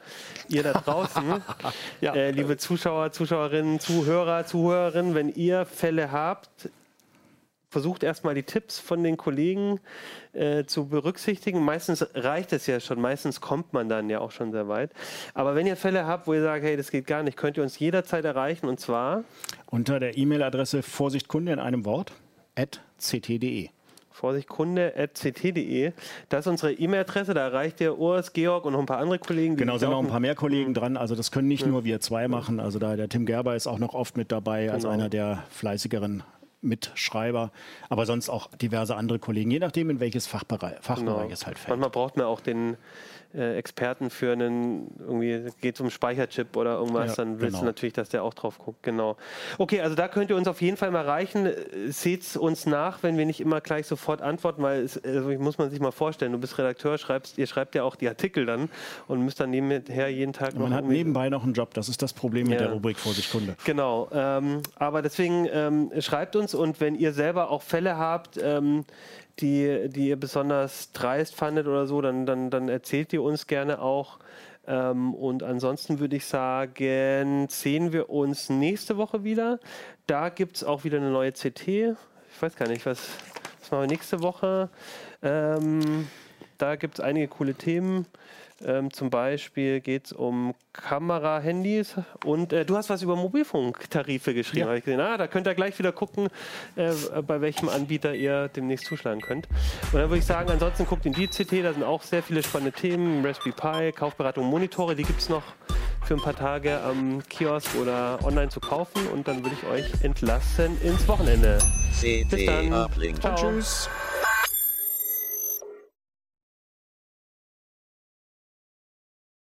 ihr da draußen, ja. äh, liebe Zuschauer, Zuschauerinnen, Zuhörer, Zuhörerinnen, wenn ihr Fälle habt, versucht erstmal die Tipps von den Kollegen äh, zu berücksichtigen. Meistens reicht es ja schon, meistens kommt man dann ja auch schon sehr weit. Aber wenn ihr Fälle habt, wo ihr sagt, hey, das geht gar nicht, könnt ihr uns jederzeit erreichen und zwar unter der E-Mail-Adresse Vorsichtkunde in einem Wort at ct.de. Vorsichtkunde.ct.de. Das ist unsere E-Mail-Adresse, da erreicht ihr Urs, Georg und noch ein paar andere Kollegen. Genau, sind noch ein paar mehr Kollegen dran. Also das können nicht ja. nur wir zwei machen. Also da der Tim Gerber ist auch noch oft mit dabei genau. als einer der fleißigeren Mitschreiber, aber sonst auch diverse andere Kollegen, je nachdem, in welches Fachbereich, Fachbereich genau. es halt fällt. Manchmal braucht man auch den äh, Experten für einen, irgendwie geht es um Speicherchip oder irgendwas, ja, dann willst genau. du natürlich, dass der auch drauf guckt. Genau. Okay, also da könnt ihr uns auf jeden Fall mal erreichen. Seht uns nach, wenn wir nicht immer gleich sofort antworten, weil es, also muss man sich mal vorstellen, du bist Redakteur, schreibst, ihr schreibt ja auch die Artikel dann und müsst dann nebenher jeden Tag noch. Man hat nebenbei noch einen Job, das ist das Problem ja. mit der Rubrik Vorsicht Kunde. Genau. Ähm, aber deswegen ähm, schreibt uns und wenn ihr selber auch Fälle habt, ähm, die, die ihr besonders dreist fandet oder so, dann, dann, dann erzählt ihr uns gerne auch. Ähm, und ansonsten würde ich sagen, sehen wir uns nächste Woche wieder. Da gibt es auch wieder eine neue CT. Ich weiß gar nicht, was, was machen wir nächste Woche? Ähm, da gibt es einige coole Themen. Ähm, zum Beispiel geht es um Kamera-Handys und äh, du hast was über Mobilfunktarife geschrieben, ja. habe ich gesehen. Ah, da könnt ihr gleich wieder gucken, äh, bei welchem Anbieter ihr demnächst zuschlagen könnt. Und dann würde ich sagen, ansonsten guckt in die CT, da sind auch sehr viele spannende Themen, Raspberry Pi, Kaufberatung, Monitore, die gibt es noch für ein paar Tage am Kiosk oder online zu kaufen und dann würde ich euch entlassen ins Wochenende. Bis dann. Ciao. Tschüss.